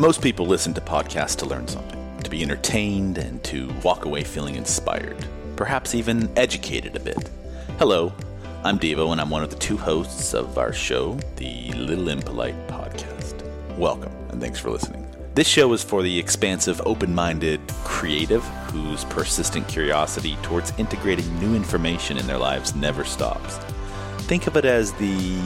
Most people listen to podcasts to learn something, to be entertained, and to walk away feeling inspired, perhaps even educated a bit. Hello, I'm Devo, and I'm one of the two hosts of our show, the Little Impolite Podcast. Welcome, and thanks for listening. This show is for the expansive, open minded creative whose persistent curiosity towards integrating new information in their lives never stops. Think of it as the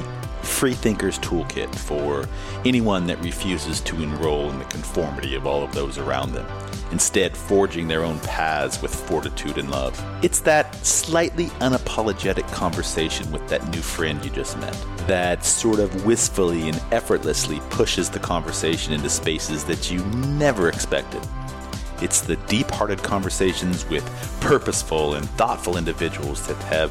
Freethinker's Toolkit for anyone that refuses to enroll in the conformity of all of those around them, instead, forging their own paths with fortitude and love. It's that slightly unapologetic conversation with that new friend you just met that sort of wistfully and effortlessly pushes the conversation into spaces that you never expected. It's the deep hearted conversations with purposeful and thoughtful individuals that have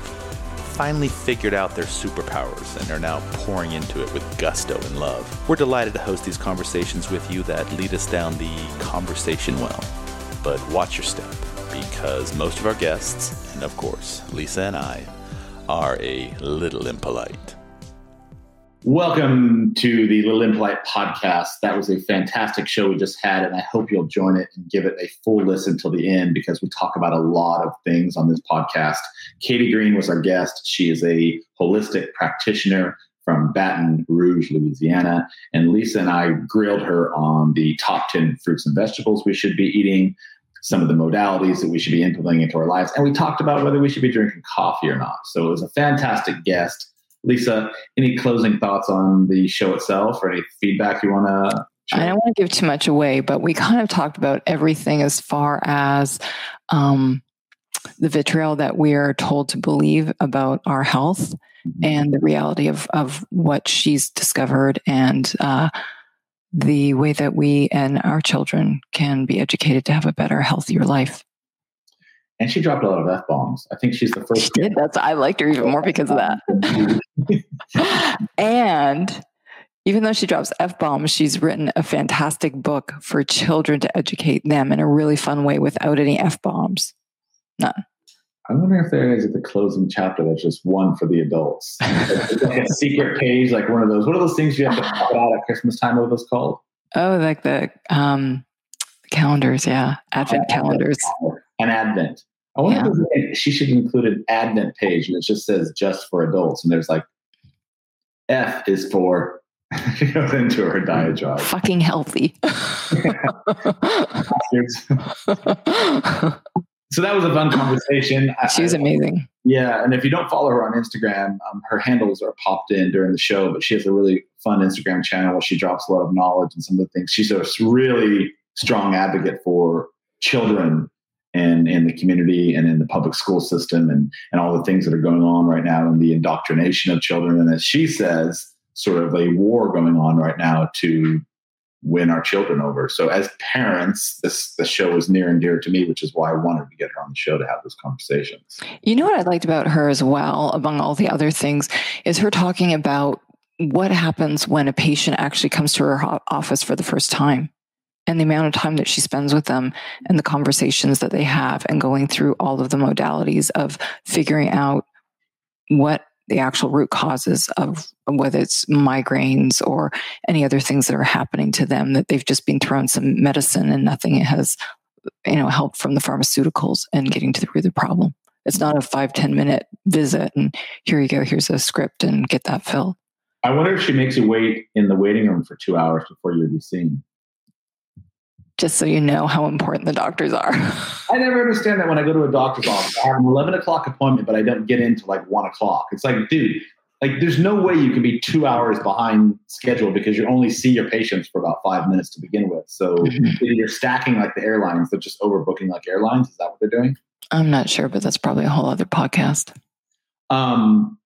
finally figured out their superpowers and are now pouring into it with gusto and love. We're delighted to host these conversations with you that lead us down the conversation well. But watch your step, because most of our guests, and of course, Lisa and I, are a little impolite. Welcome to the Little Impolite podcast. That was a fantastic show we just had, and I hope you'll join it and give it a full listen till the end because we talk about a lot of things on this podcast. Katie Green was our guest. She is a holistic practitioner from Baton Rouge, Louisiana. And Lisa and I grilled her on the top 10 fruits and vegetables we should be eating, some of the modalities that we should be implementing into our lives. And we talked about whether we should be drinking coffee or not. So it was a fantastic guest. Lisa, any closing thoughts on the show itself or any feedback you want to? I don't want to give too much away, but we kind of talked about everything as far as um, the vitriol that we are told to believe about our health and the reality of, of what she's discovered and uh, the way that we and our children can be educated to have a better, healthier life and she dropped a lot of f bombs. I think she's the first. She did. That's I liked her even more because of that. and even though she drops f bombs, she's written a fantastic book for children to educate them in a really fun way without any f bombs. None. I wonder if there is at the closing chapter that's just one for the adults. like a secret page, like one of those. What are those things you have to pop out at Christmas time? What are those called? Oh, like the um, calendars, yeah, advent oh, calendars. An advent. I wonder yeah. if she should include an advent page and it just says just for adults. And there's like, F is for, she goes into her diatribe. Fucking healthy. so that was a fun conversation. She was amazing. Yeah. And if you don't follow her on Instagram, um, her handles are popped in during the show, but she has a really fun Instagram channel where she drops a lot of knowledge and some of the things. She's a really strong advocate for children and in the community and in the public school system and, and all the things that are going on right now and the indoctrination of children. And as she says, sort of a war going on right now to win our children over. So as parents, this the show is near and dear to me, which is why I wanted to get her on the show to have those conversations. You know what I liked about her as well, among all the other things, is her talking about what happens when a patient actually comes to her office for the first time and the amount of time that she spends with them and the conversations that they have and going through all of the modalities of figuring out what the actual root causes of whether it's migraines or any other things that are happening to them that they've just been thrown some medicine and nothing has you know helped from the pharmaceuticals and getting to the root of the problem. It's not a five ten minute visit and here you go here's a script and get that filled. I wonder if she makes you wait in the waiting room for two hours before you'll be seen just so you know how important the doctors are. I never understand that when I go to a doctor's office. I have an 11 o'clock appointment, but I don't get into like one o'clock. It's like, dude, like there's no way you can be two hours behind schedule because you only see your patients for about five minutes to begin with. So mm-hmm. you're stacking like the airlines, they're just overbooking like airlines. Is that what they're doing? I'm not sure, but that's probably a whole other podcast. Um,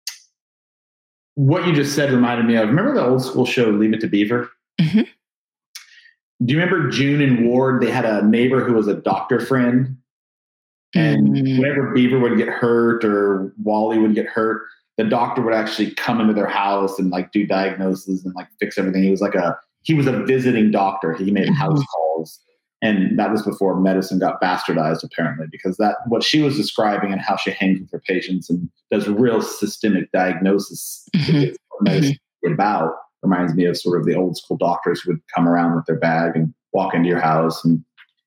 what you just said reminded me of remember the old school show Leave It to Beaver? Mm-hmm do you remember June and Ward? They had a neighbor who was a doctor friend. And mm. whenever Beaver would get hurt or Wally would get hurt, the doctor would actually come into their house and like do diagnoses and like fix everything. He was like a he was a visiting doctor. He made mm-hmm. house calls. And that was before medicine got bastardized, apparently, because that what she was describing and how she hangs with her patients and does real systemic diagnosis mm-hmm. medicine mm-hmm. about reminds me of sort of the old school doctors who would come around with their bag and walk into your house and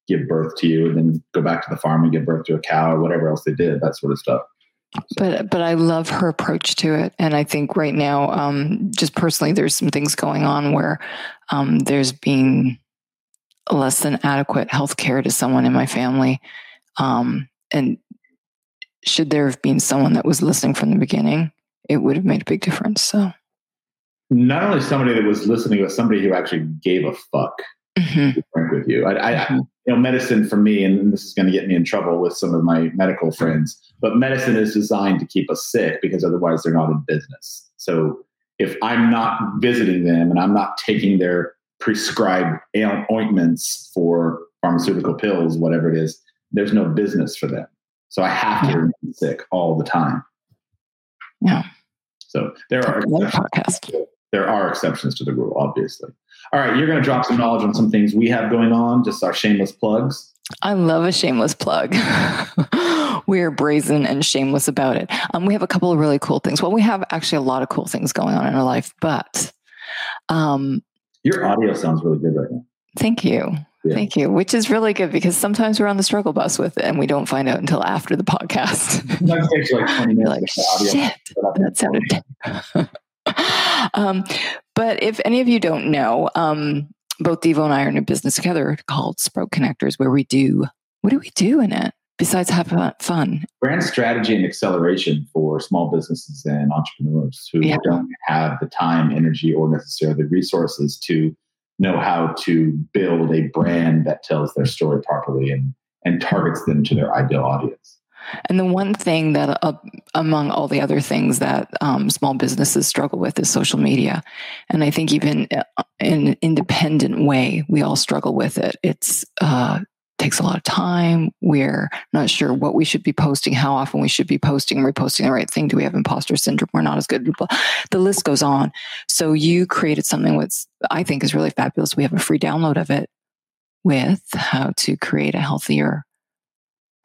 give birth to you and then go back to the farm and give birth to a cow or whatever else they did, that sort of stuff. But but I love her approach to it, and I think right now, um, just personally, there's some things going on where um, there's being less than adequate health care to someone in my family, um, and should there have been someone that was listening from the beginning, it would have made a big difference. So, not only somebody that was listening, but somebody who actually gave a fuck. Mm-hmm. with you, I, I, mm-hmm. you know, medicine for me, and this is going to get me in trouble with some of my medical friends, but medicine is designed to keep us sick because otherwise they're not in business. So if I'm not visiting them and I'm not taking their prescribed ointments for pharmaceutical pills, whatever it is, there's no business for them. So I have to remain sick all the time. Yeah. So there are exceptions. There are exceptions to the rule, obviously. All right, you're going to drop some knowledge on some things we have going on, just our shameless plugs. I love a shameless plug. We're brazen and shameless about it. Um, we have a couple of really cool things. Well, we have actually a lot of cool things going on in our life, but um, your audio sounds really good right now. Thank you. Yeah. Thank you. Which is really good because sometimes we're on the struggle bus with it and we don't find out until after the podcast. Takes like 20 minutes. like, shit, that sounded. um, but if any of you don't know, um, both Devo and I are in a business together called Sprout Connectors, where we do what do we do in it besides have fun? Brand strategy and acceleration for small businesses and entrepreneurs who yeah. don't have the time, energy, or necessarily the resources to know how to build a brand that tells their story properly and, and targets them to their ideal audience. And the one thing that, uh, among all the other things that um, small businesses struggle with, is social media. And I think even uh, in an independent way, we all struggle with it. It's uh, takes a lot of time. We're not sure what we should be posting, how often we should be posting, reposting the right thing. Do we have imposter syndrome? We're not as good. The list goes on. So you created something which I think is really fabulous. We have a free download of it with how to create a healthier,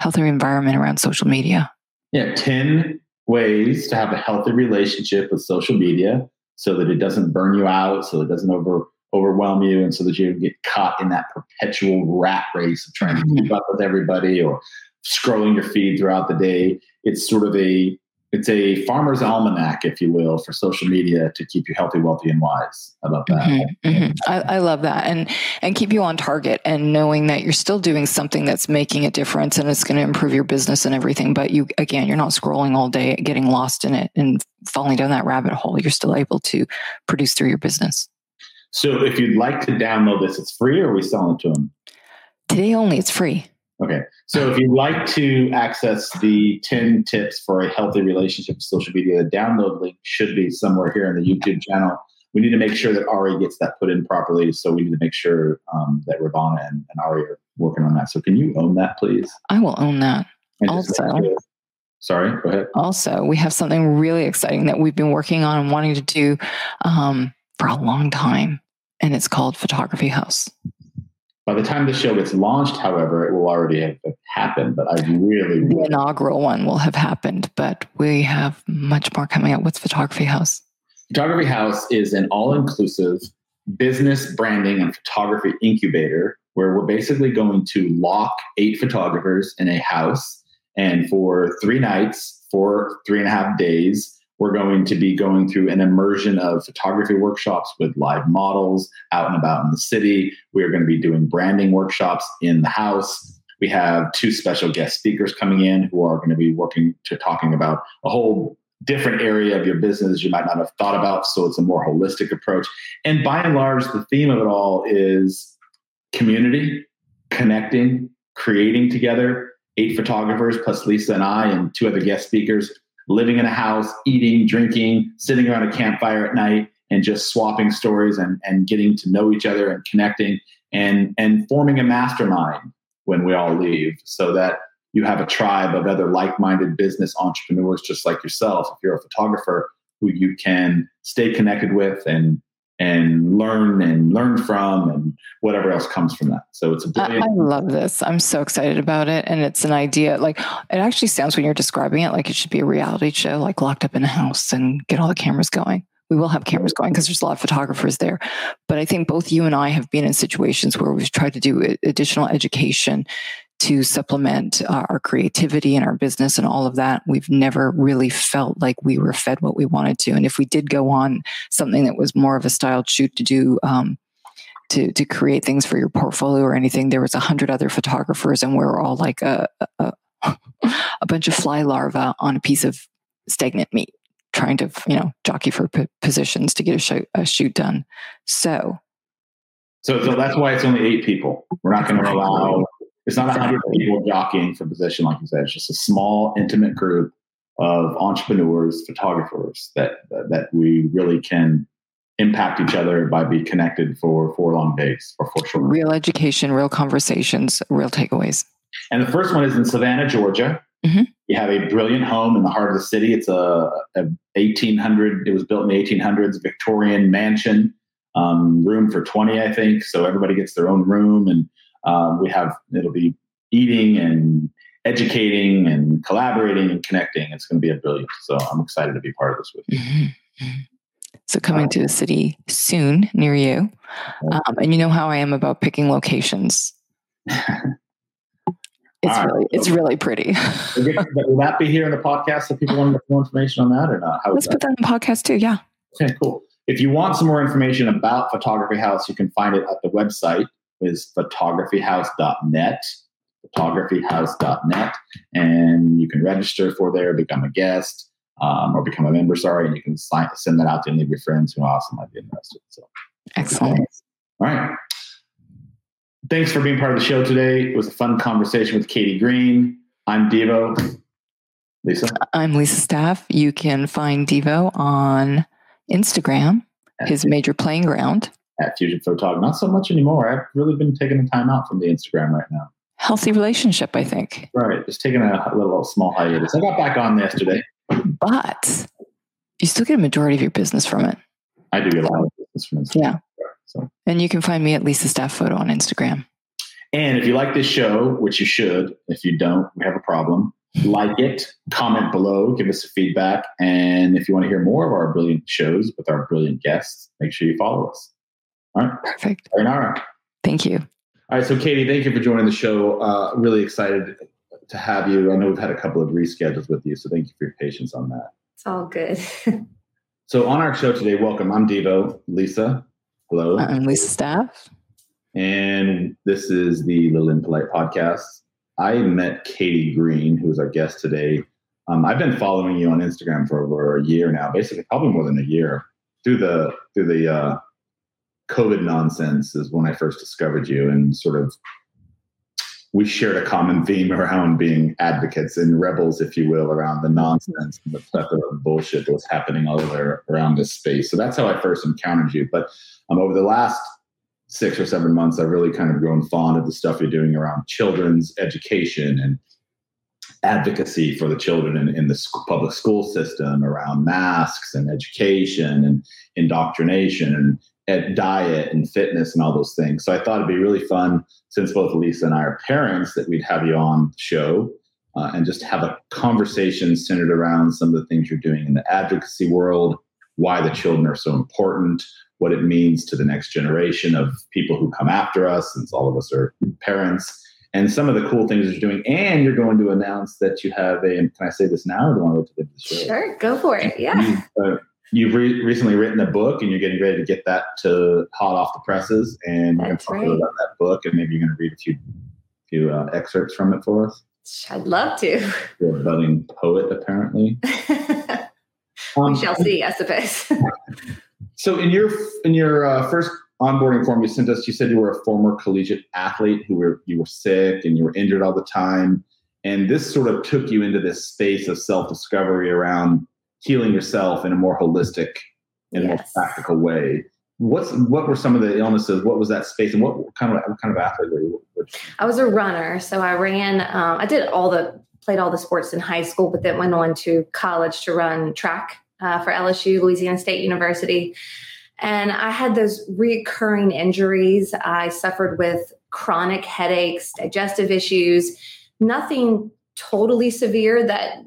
healthier environment around social media. Yeah, 10 ways to have a healthy relationship with social media so that it doesn't burn you out, so it doesn't over overwhelm you and so that you get caught in that perpetual rat race of trying to keep mm-hmm. up with everybody or scrolling your feed throughout the day it's sort of a it's a farmer's almanac if you will for social media to keep you healthy wealthy and wise how about that mm-hmm, mm-hmm. I, I, love that and and keep you on target and knowing that you're still doing something that's making a difference and it's going to improve your business and everything but you again you're not scrolling all day getting lost in it and falling down that rabbit hole you're still able to produce through your business so if you'd like to download this, it's free or are we selling it to them? Today only, it's free. Okay. So if you'd like to access the 10 tips for a healthy relationship with social media, the download link should be somewhere here in the YouTube channel. We need to make sure that Ari gets that put in properly. So we need to make sure um, that Ravana and, and Ari are working on that. So can you own that, please? I will own that. also, sorry, go ahead. Also, we have something really exciting that we've been working on and wanting to do um, for a long time and it's called Photography House. By the time the show gets launched, however, it will already have happened. But I really, really the inaugural one will have happened, but we have much more coming up with Photography House. Photography House is an all-inclusive business branding and photography incubator where we're basically going to lock eight photographers in a house, and for three nights, for three and a half days, we're going to be going through an immersion of photography workshops with live models out and about in the city. We are going to be doing branding workshops in the house. We have two special guest speakers coming in who are going to be working to talking about a whole different area of your business you might not have thought about. So it's a more holistic approach. And by and large, the theme of it all is community, connecting, creating together. Eight photographers plus Lisa and I and two other guest speakers living in a house, eating, drinking, sitting around a campfire at night, and just swapping stories and, and getting to know each other and connecting and, and forming a mastermind when we all leave so that you have a tribe of other like minded business entrepreneurs just like yourself. If you're a photographer who you can stay connected with and and learn and learn from and whatever else comes from that. So it's a brilliant. I, I love this. I'm so excited about it. And it's an idea like it actually sounds when you're describing it like it should be a reality show, like locked up in a house and get all the cameras going. we will have cameras going because there's a lot of photographers there. But I think both you and I have been in situations where we've tried to do additional education to supplement our creativity and our business and all of that. We've never really felt like we were fed what we wanted to. And if we did go on something that was more of a styled shoot to do, um, to, to create things for your portfolio or anything, there was a hundred other photographers and we were all like a, a, a bunch of fly larvae on a piece of stagnant meat trying to, you know, jockey for p- positions to get a, show, a shoot done. So, so, so that's why it's only eight people. We're not going to allow it's not a hundred people jockeying for position, like you said. It's just a small, intimate group of entrepreneurs, photographers that that we really can impact each other by being connected for four long days or for short. Real education, real conversations, real takeaways. And the first one is in Savannah, Georgia. Mm-hmm. You have a brilliant home in the heart of the city. It's a, a 1800. It was built in the 1800s, Victorian mansion, um, room for 20, I think. So everybody gets their own room and um, we have it'll be eating and educating and collaborating and connecting. It's going to be a brilliant. So I'm excited to be part of this with you. Mm-hmm. So coming to the city soon near you, um, and you know how I am about picking locations. It's right. really, it's really pretty. Will that be here in the podcast if people want more information on that or not? How Let's put that in the podcast too. Yeah. Okay, cool. If you want some more information about Photography House, you can find it at the website is photographyhouse.net, photographyhouse.net, and you can register for there, become a guest, um, or become a member. Sorry, and you can sign, send that out to any of your friends who also might be interested. So, excellent. All right. Thanks for being part of the show today. It was a fun conversation with Katie Green. I'm Devo. Lisa. I'm Lisa Staff. You can find Devo on Instagram, his major playing ground at Fusion Photog. Not so much anymore. I've really been taking the time out from the Instagram right now. Healthy relationship, I think. Right. Just taking a little small hiatus. I got back on yesterday. But you still get a majority of your business from it. I do get a lot of business from Instagram. Yeah. So. And you can find me at Lisa Staff Photo on Instagram. And if you like this show, which you should, if you don't, we have a problem. Like it, comment below, give us feedback. And if you want to hear more of our brilliant shows with our brilliant guests, make sure you follow us. All right. Perfect. Sayonara. Thank you. All right. So, Katie, thank you for joining the show. Uh, really excited to have you. I know we've had a couple of reschedules with you, so thank you for your patience on that. It's all good. so, on our show today, welcome. I'm Devo. Lisa. Hello. I'm Lisa Staff. And this is the Little Impolite podcast. I met Katie Green, who is our guest today. Um, I've been following you on Instagram for over a year now, basically probably more than a year through the through the uh, COVID nonsense is when I first discovered you and sort of we shared a common theme around being advocates and rebels, if you will, around the nonsense and the plethora of bullshit that was happening all over around this space. So that's how I first encountered you. But um, over the last six or seven months, I've really kind of grown fond of the stuff you're doing around children's education and advocacy for the children in, in the public school system around masks and education and indoctrination and at diet and fitness and all those things. So I thought it'd be really fun since both Lisa and I are parents that we'd have you on the show uh, and just have a conversation centered around some of the things you're doing in the advocacy world, why the children are so important, what it means to the next generation of people who come after us, since all of us are parents. And some of the cool things you're doing, and you're going to announce that you have a. Can I say this now, or do you want to wait to the show? Sure, go for it. Yeah. Uh, you've re- recently written a book and you're getting ready to get that to hot off the presses and you're going to talk right. about that book and maybe you're going to read a few few uh, excerpts from it for us. I'd love to. You're a budding poet apparently. Um, we shall see i suppose. So in your in your uh, first onboarding form you sent us you said you were a former collegiate athlete who were you were sick and you were injured all the time. And this sort of took you into this space of self-discovery around healing yourself in a more holistic and yes. more practical way. What's what were some of the illnesses? What was that space, and what kind of what kind of athlete were you? I was a runner, so I ran. Um, I did all the played all the sports in high school, but then went on to college to run track uh, for LSU, Louisiana State University. And I had those recurring injuries. I suffered with chronic headaches, digestive issues, nothing totally severe that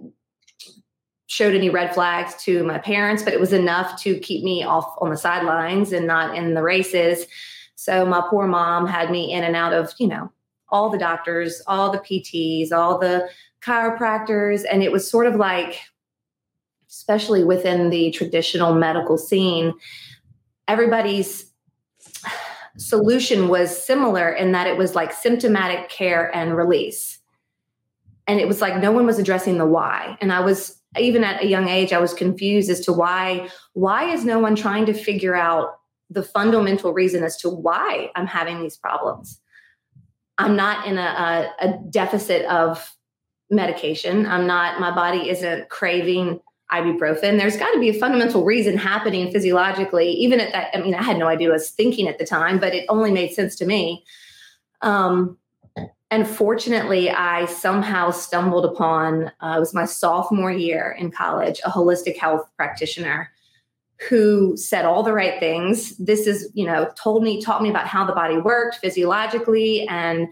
showed any red flags to my parents, but it was enough to keep me off on the sidelines and not in the races. So my poor mom had me in and out of, you know, all the doctors, all the PTs, all the chiropractors. And it was sort of like, especially within the traditional medical scene, everybody's solution was similar in that it was like symptomatic care and release. And it was like no one was addressing the why. And I was even at a young age, I was confused as to why, why is no one trying to figure out the fundamental reason as to why I'm having these problems? I'm not in a, a, a deficit of medication. I'm not, my body isn't craving ibuprofen. There's got to be a fundamental reason happening physiologically. Even at that, I mean, I had no idea I was thinking at the time, but it only made sense to me. Um, and fortunately, I somehow stumbled upon, uh, it was my sophomore year in college, a holistic health practitioner who said all the right things. This is, you know, told me, taught me about how the body worked physiologically and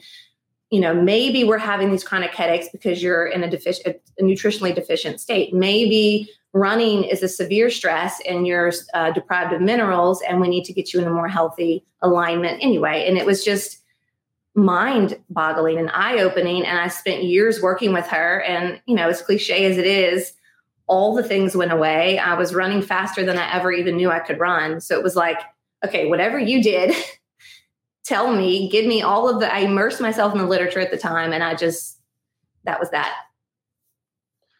you know, maybe we're having these chronic headaches because you're in a, defic- a nutritionally deficient state. Maybe running is a severe stress and you're uh, deprived of minerals, and we need to get you in a more healthy alignment anyway. And it was just mind boggling and eye opening. And I spent years working with her. And, you know, as cliche as it is, all the things went away. I was running faster than I ever even knew I could run. So it was like, okay, whatever you did, tell me, give me all of the, I immersed myself in the literature at the time and I just, that was that.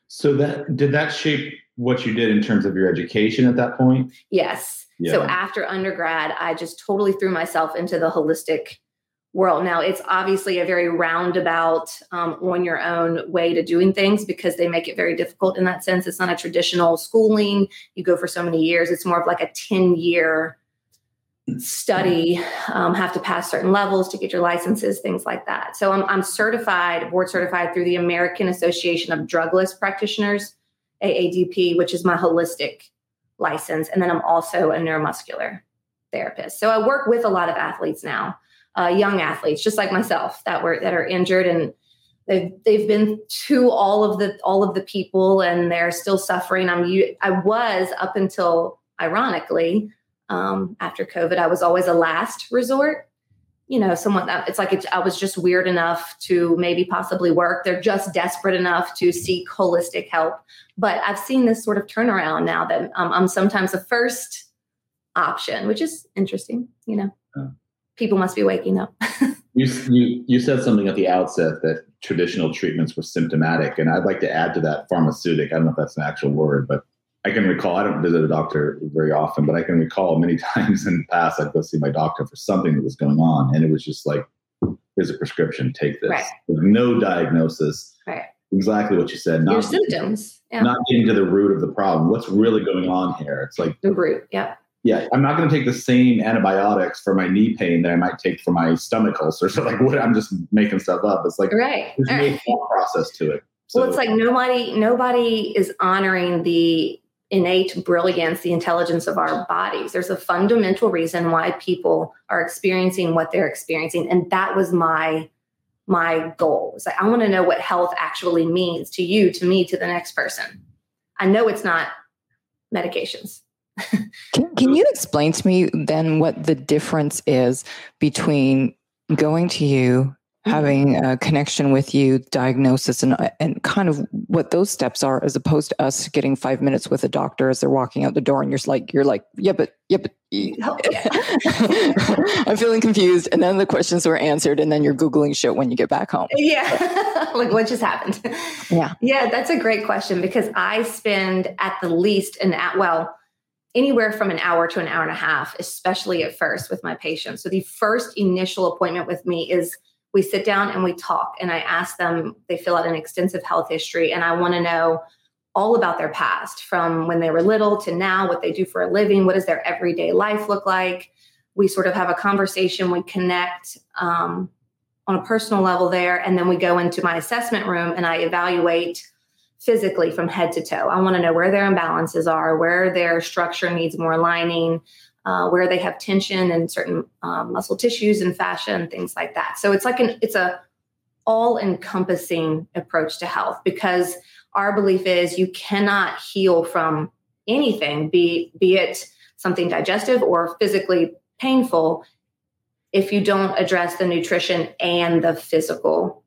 So that, did that shape what you did in terms of your education at that point? Yes. Yeah. So after undergrad, I just totally threw myself into the holistic world. Now, it's obviously a very roundabout, um, on your own way to doing things because they make it very difficult in that sense. It's not a traditional schooling. You go for so many years. It's more of like a 10 year study, um, have to pass certain levels to get your licenses, things like that. So I'm, I'm certified, board certified through the American Association of Drugless Practitioners, AADP, which is my holistic license. And then I'm also a neuromuscular therapist. So I work with a lot of athletes now, uh, young athletes, just like myself, that were that are injured and they've they've been to all of the all of the people and they're still suffering. I'm I was up until ironically um, after COVID. I was always a last resort. You know, someone that it's like it, I was just weird enough to maybe possibly work. They're just desperate enough to seek holistic help. But I've seen this sort of turnaround now that um, I'm sometimes the first option, which is interesting. You know, oh. People must be waking up. you, you you said something at the outset that traditional treatments were symptomatic, and I'd like to add to that pharmaceutic. I don't know if that's an actual word, but I can recall, I don't visit a doctor very often, but I can recall many times in the past I'd go see my doctor for something that was going on. And it was just like, here's a prescription, take this. Right. No diagnosis. Right. Exactly what you said. Not Your symptoms. Yeah. Not getting to the root of the problem. What's really going on here? It's like the root. Yeah. Yeah. I'm not going to take the same antibiotics for my knee pain that I might take for my stomach ulcer. So like what I'm just making stuff up. It's like right. there's right. no process to it. So, well, it's like nobody nobody is honoring the innate brilliance, the intelligence of our bodies. There's a fundamental reason why people are experiencing what they're experiencing. And that was my my goal. It's like I want to know what health actually means to you, to me, to the next person. I know it's not medications. Can, can you explain to me then what the difference is between going to you mm-hmm. having a connection with you, diagnosis, and and kind of what those steps are, as opposed to us getting five minutes with a doctor as they're walking out the door, and you're like, you're like, yeah, but yeah, but I'm feeling confused, and then the questions were answered, and then you're googling shit when you get back home. Yeah, like what just happened? Yeah, yeah, that's a great question because I spend at the least an at well anywhere from an hour to an hour and a half, especially at first with my patients. So the first initial appointment with me is we sit down and we talk and i ask them they fill out an extensive health history and i want to know all about their past from when they were little to now what they do for a living what does their everyday life look like we sort of have a conversation we connect um, on a personal level there and then we go into my assessment room and i evaluate physically from head to toe i want to know where their imbalances are where their structure needs more lining uh, where they have tension and certain um, muscle tissues and fascia and things like that. So it's like an it's a all encompassing approach to health because our belief is you cannot heal from anything, be, be it something digestive or physically painful, if you don't address the nutrition and the physical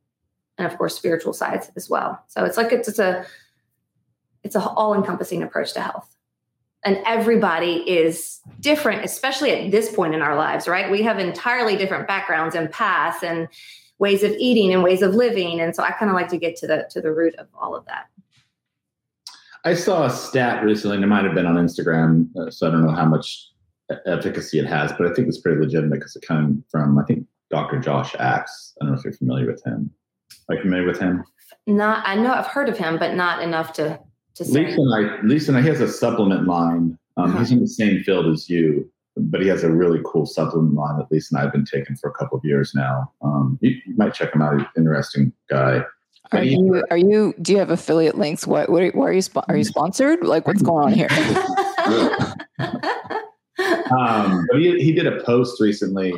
and of course spiritual sides as well. So it's like it's, it's a it's an all encompassing approach to health. And everybody is different, especially at this point in our lives, right? We have entirely different backgrounds and paths and ways of eating and ways of living. And so I kind of like to get to the to the root of all of that. I saw a stat recently, and it might have been on Instagram, uh, so I don't know how much efficacy it has, but I think it's pretty legitimate because it came from I think Dr. Josh Axe. I don't know if you're familiar with him. Are you familiar with him? Not, I know I've heard of him, but not enough to to say. Lisa and I, Lisa and I, he has a supplement line. Um, uh-huh. He's in the same field as you, but he has a really cool supplement line that Lisa and I have been taking for a couple of years now. Um, you, you, might check him out. He's an interesting guy. Are you, are you, do you have affiliate links? What, what are you, are you sponsored? Like what's going on here? um, but he, he did a post recently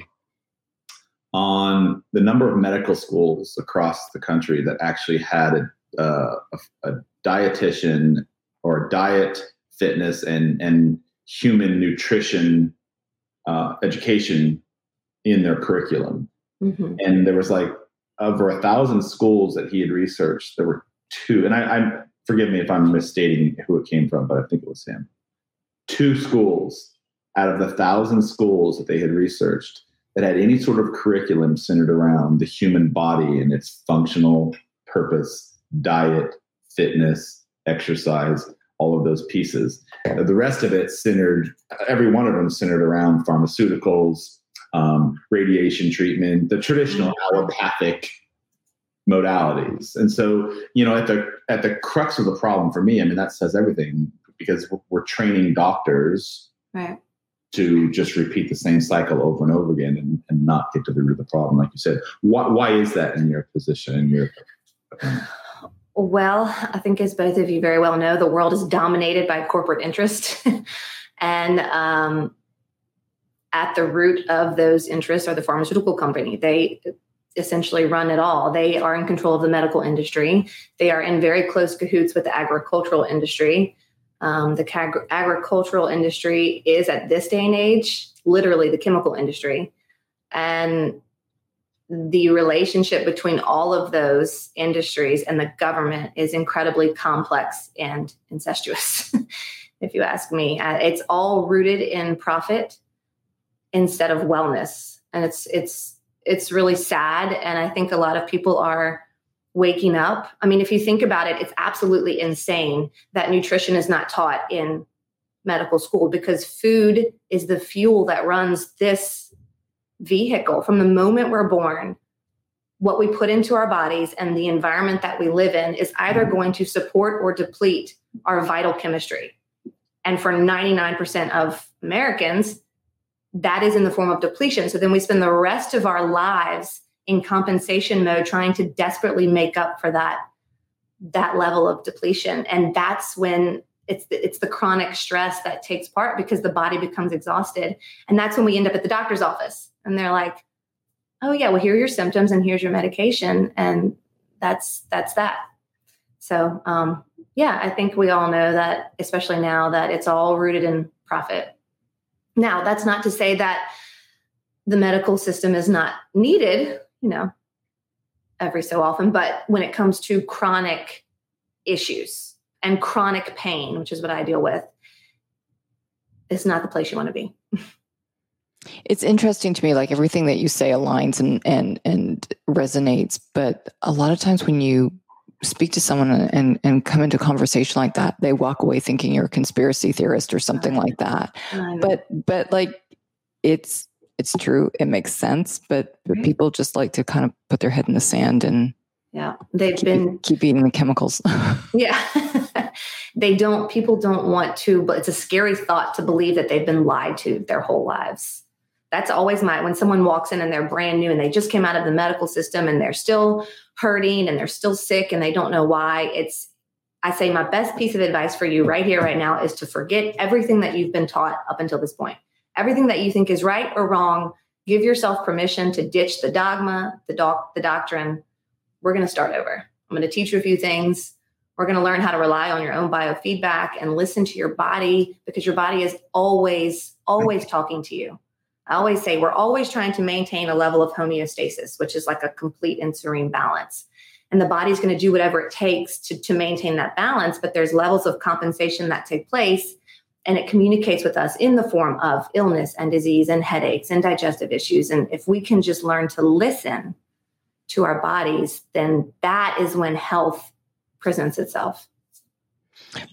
on the number of medical schools across the country that actually had a, uh, a, a dietitian or diet, fitness, and and human nutrition uh, education in their curriculum. Mm-hmm. And there was like over a thousand schools that he had researched. There were two, and I, I forgive me if I'm misstating who it came from, but I think it was him. Two schools out of the thousand schools that they had researched that had any sort of curriculum centered around the human body and its functional purpose, diet, fitness, exercise, all of those pieces. The rest of it centered, every one of them centered around pharmaceuticals, um, radiation treatment, the traditional allopathic modalities. And so, you know, at the at the crux of the problem for me, I mean, that says everything because we're, we're training doctors right to just repeat the same cycle over and over again and, and not get to the root of the problem, like you said. Why, why is that in your position, in your? Well, I think as both of you very well know, the world is dominated by corporate interest. and um, at the root of those interests are the pharmaceutical company. They essentially run it all. They are in control of the medical industry. They are in very close cahoots with the agricultural industry. Um, the ag- agricultural industry is at this day and age literally the chemical industry. And the relationship between all of those industries and the government is incredibly complex and incestuous, if you ask me. Uh, it's all rooted in profit instead of wellness. And it's it's it's really sad. And I think a lot of people are waking up. I mean, if you think about it, it's absolutely insane that nutrition is not taught in medical school because food is the fuel that runs this vehicle from the moment we're born. What we put into our bodies and the environment that we live in is either going to support or deplete our vital chemistry. And for 99% of Americans, that is in the form of depletion. So then we spend the rest of our lives in compensation mode trying to desperately make up for that that level of depletion. And that's when it's the, it's the chronic stress that takes part because the body becomes exhausted. And that's when we end up at the doctor's office. And they're like oh yeah well here are your symptoms and here's your medication. And that's that's that. So um, yeah i think we all know that especially now that it's all rooted in profit. Now that's not to say that the medical system is not needed you know, every so often. But when it comes to chronic issues and chronic pain, which is what I deal with, it's not the place you want to be. it's interesting to me, like everything that you say aligns and and and resonates. But a lot of times when you speak to someone and and come into conversation like that, they walk away thinking you're a conspiracy theorist or something uh, like that. But but like it's it's true it makes sense but, but mm-hmm. people just like to kind of put their head in the sand and yeah they've keep, been keep eating the chemicals. Yeah. They don't people don't want to but it's a scary thought to believe that they've been lied to their whole lives. That's always my when someone walks in and they're brand new and they just came out of the medical system and they're still hurting and they're still sick and they don't know why it's i say my best piece of advice for you right here right now is to forget everything that you've been taught up until this point everything that you think is right or wrong, give yourself permission to ditch the dogma, the doc, the doctrine. We're going to start over. I'm going to teach you a few things. We're going to learn how to rely on your own biofeedback and listen to your body because your body is always, always talking to you. I always say we're always trying to maintain a level of homeostasis, which is like a complete and serene balance. And the body's going to do whatever it takes to, to maintain that balance, but there's levels of compensation that take place. And it communicates with us in the form of illness and disease and headaches and digestive issues. And if we can just learn to listen to our bodies, then that is when health presents itself.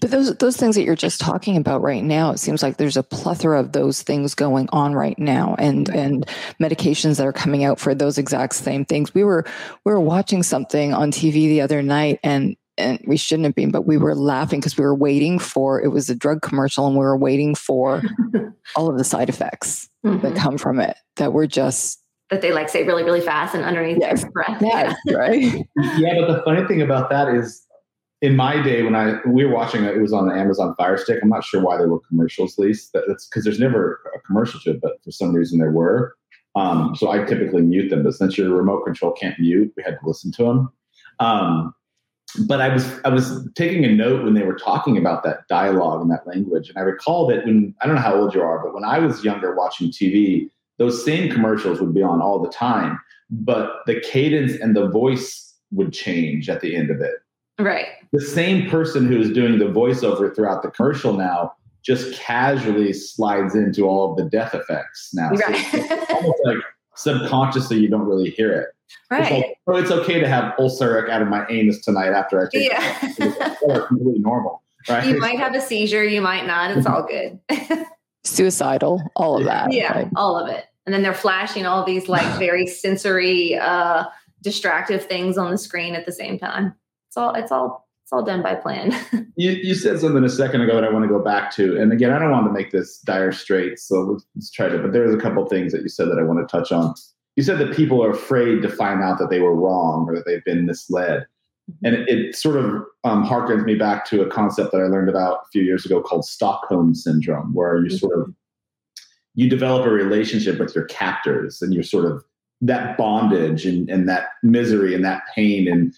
But those those things that you're just talking about right now, it seems like there's a plethora of those things going on right now, and and medications that are coming out for those exact same things. We were we were watching something on TV the other night, and and we shouldn't have been, but we were laughing because we were waiting for it was a drug commercial, and we were waiting for all of the side effects mm-hmm. that come from it that were just that they like say really really fast and underneath yes. their breath. Yes, yeah. right. yeah, but the funny thing about that is in my day when I we were watching it, it was on the Amazon Fire Stick. I'm not sure why there were commercials least. That's because there's never a commercial to it, but for some reason there were. Um, so I typically mute them, but since your remote control can't mute, we had to listen to them. Um, but I was I was taking a note when they were talking about that dialogue and that language, and I recall that when I don't know how old you are, but when I was younger watching TV, those same commercials would be on all the time, but the cadence and the voice would change at the end of it. Right. The same person who is doing the voiceover throughout the commercial now just casually slides into all of the death effects now. Right. So almost like subconsciously you don't really hear it. Right. It's like, oh, it's okay to have ulceric out of my anus tonight after I take yeah. it. It's completely normal. Right. You might have a seizure, you might not. It's all good. Suicidal, all of that. Yeah, right? all of it. And then they're flashing all these like very sensory, uh, distractive things on the screen at the same time it's all it's all it's all done by plan. you, you said something a second ago that I want to go back to, and again, I don't want to make this dire straits, so let's, let's try to. But there's a couple things that you said that I want to touch on. You said that people are afraid to find out that they were wrong or that they've been misled, mm-hmm. and it, it sort of um, harkens me back to a concept that I learned about a few years ago called Stockholm syndrome, where you mm-hmm. sort of you develop a relationship with your captors, and you're sort of that bondage and, and that misery and that pain and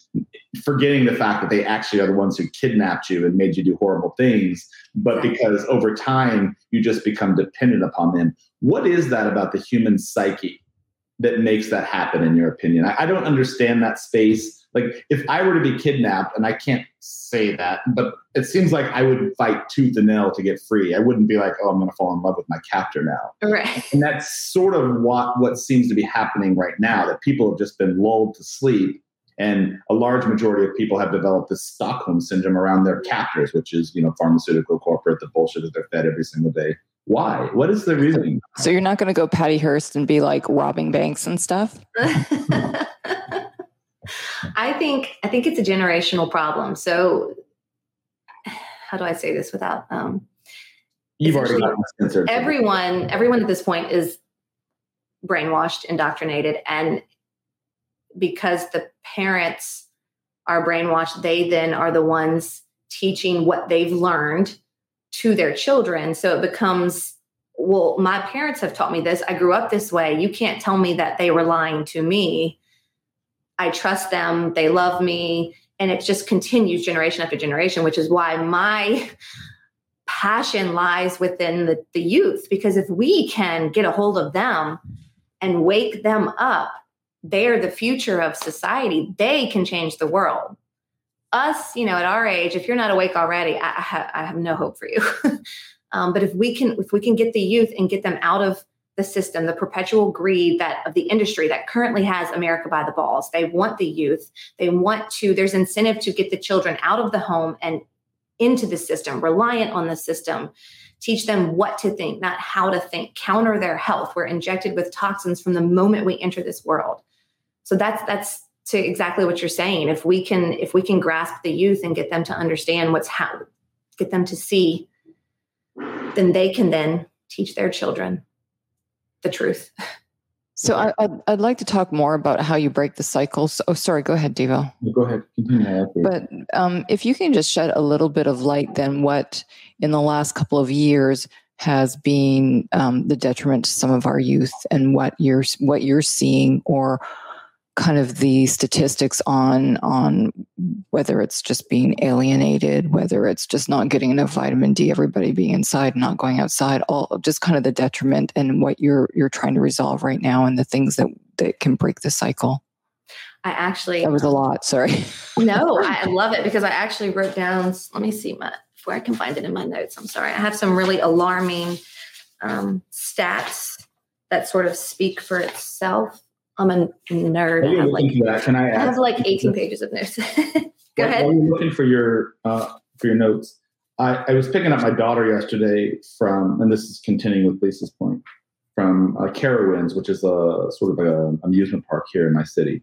forgetting the fact that they actually are the ones who kidnapped you and made you do horrible things but because over time you just become dependent upon them. What is that about the human psyche that makes that happen in your opinion? I, I don't understand that space like if I were to be kidnapped, and I can't say that, but it seems like I would fight tooth and nail to get free. I wouldn't be like, oh, I'm going to fall in love with my captor now. Right. And that's sort of what what seems to be happening right now. That people have just been lulled to sleep, and a large majority of people have developed this Stockholm syndrome around their captors, which is you know pharmaceutical corporate, the bullshit that they're fed every single day. Why? What is the reason? So you're not going to go Patty Hearst and be like robbing banks and stuff. I think I think it's a generational problem. So how do I say this without um You've already got censored. Everyone, everyone at this point is brainwashed, indoctrinated, and because the parents are brainwashed, they then are the ones teaching what they've learned to their children. So it becomes, well, my parents have taught me this. I grew up this way. You can't tell me that they were lying to me. I trust them, they love me, and it just continues generation after generation, which is why my passion lies within the, the youth. Because if we can get a hold of them and wake them up, they're the future of society. They can change the world. Us, you know, at our age, if you're not awake already, I, I, have, I have no hope for you. um, but if we can, if we can get the youth and get them out of the system, the perpetual greed that of the industry that currently has America by the balls. They want the youth. They want to, there's incentive to get the children out of the home and into the system, reliant on the system. Teach them what to think, not how to think, counter their health. We're injected with toxins from the moment we enter this world. So that's that's to exactly what you're saying. If we can if we can grasp the youth and get them to understand what's how get them to see, then they can then teach their children the truth. So I, would I'd like to talk more about how you break the cycles. Oh, sorry. Go ahead, Devo. Go ahead. Continue. But um, if you can just shed a little bit of light, then what in the last couple of years has been um, the detriment to some of our youth, and what you're what you're seeing, or kind of the statistics on on whether it's just being alienated, whether it's just not getting enough vitamin D, everybody being inside, not going outside, all just kind of the detriment and what you're you're trying to resolve right now and the things that that can break the cycle. I actually that was a lot. Sorry. no, I love it because I actually wrote down. Let me see my where I can find it in my notes. I'm sorry. I have some really alarming um, stats that sort of speak for itself. I'm a nerd. I have, like, Can I, I have like 18 pages of notes. Go ahead. While you're looking for your uh, for your notes, I, I, was picking up my daughter yesterday from, and this is continuing with Lisa's point, from uh, Carowinds, which is a sort of an amusement park here in my city.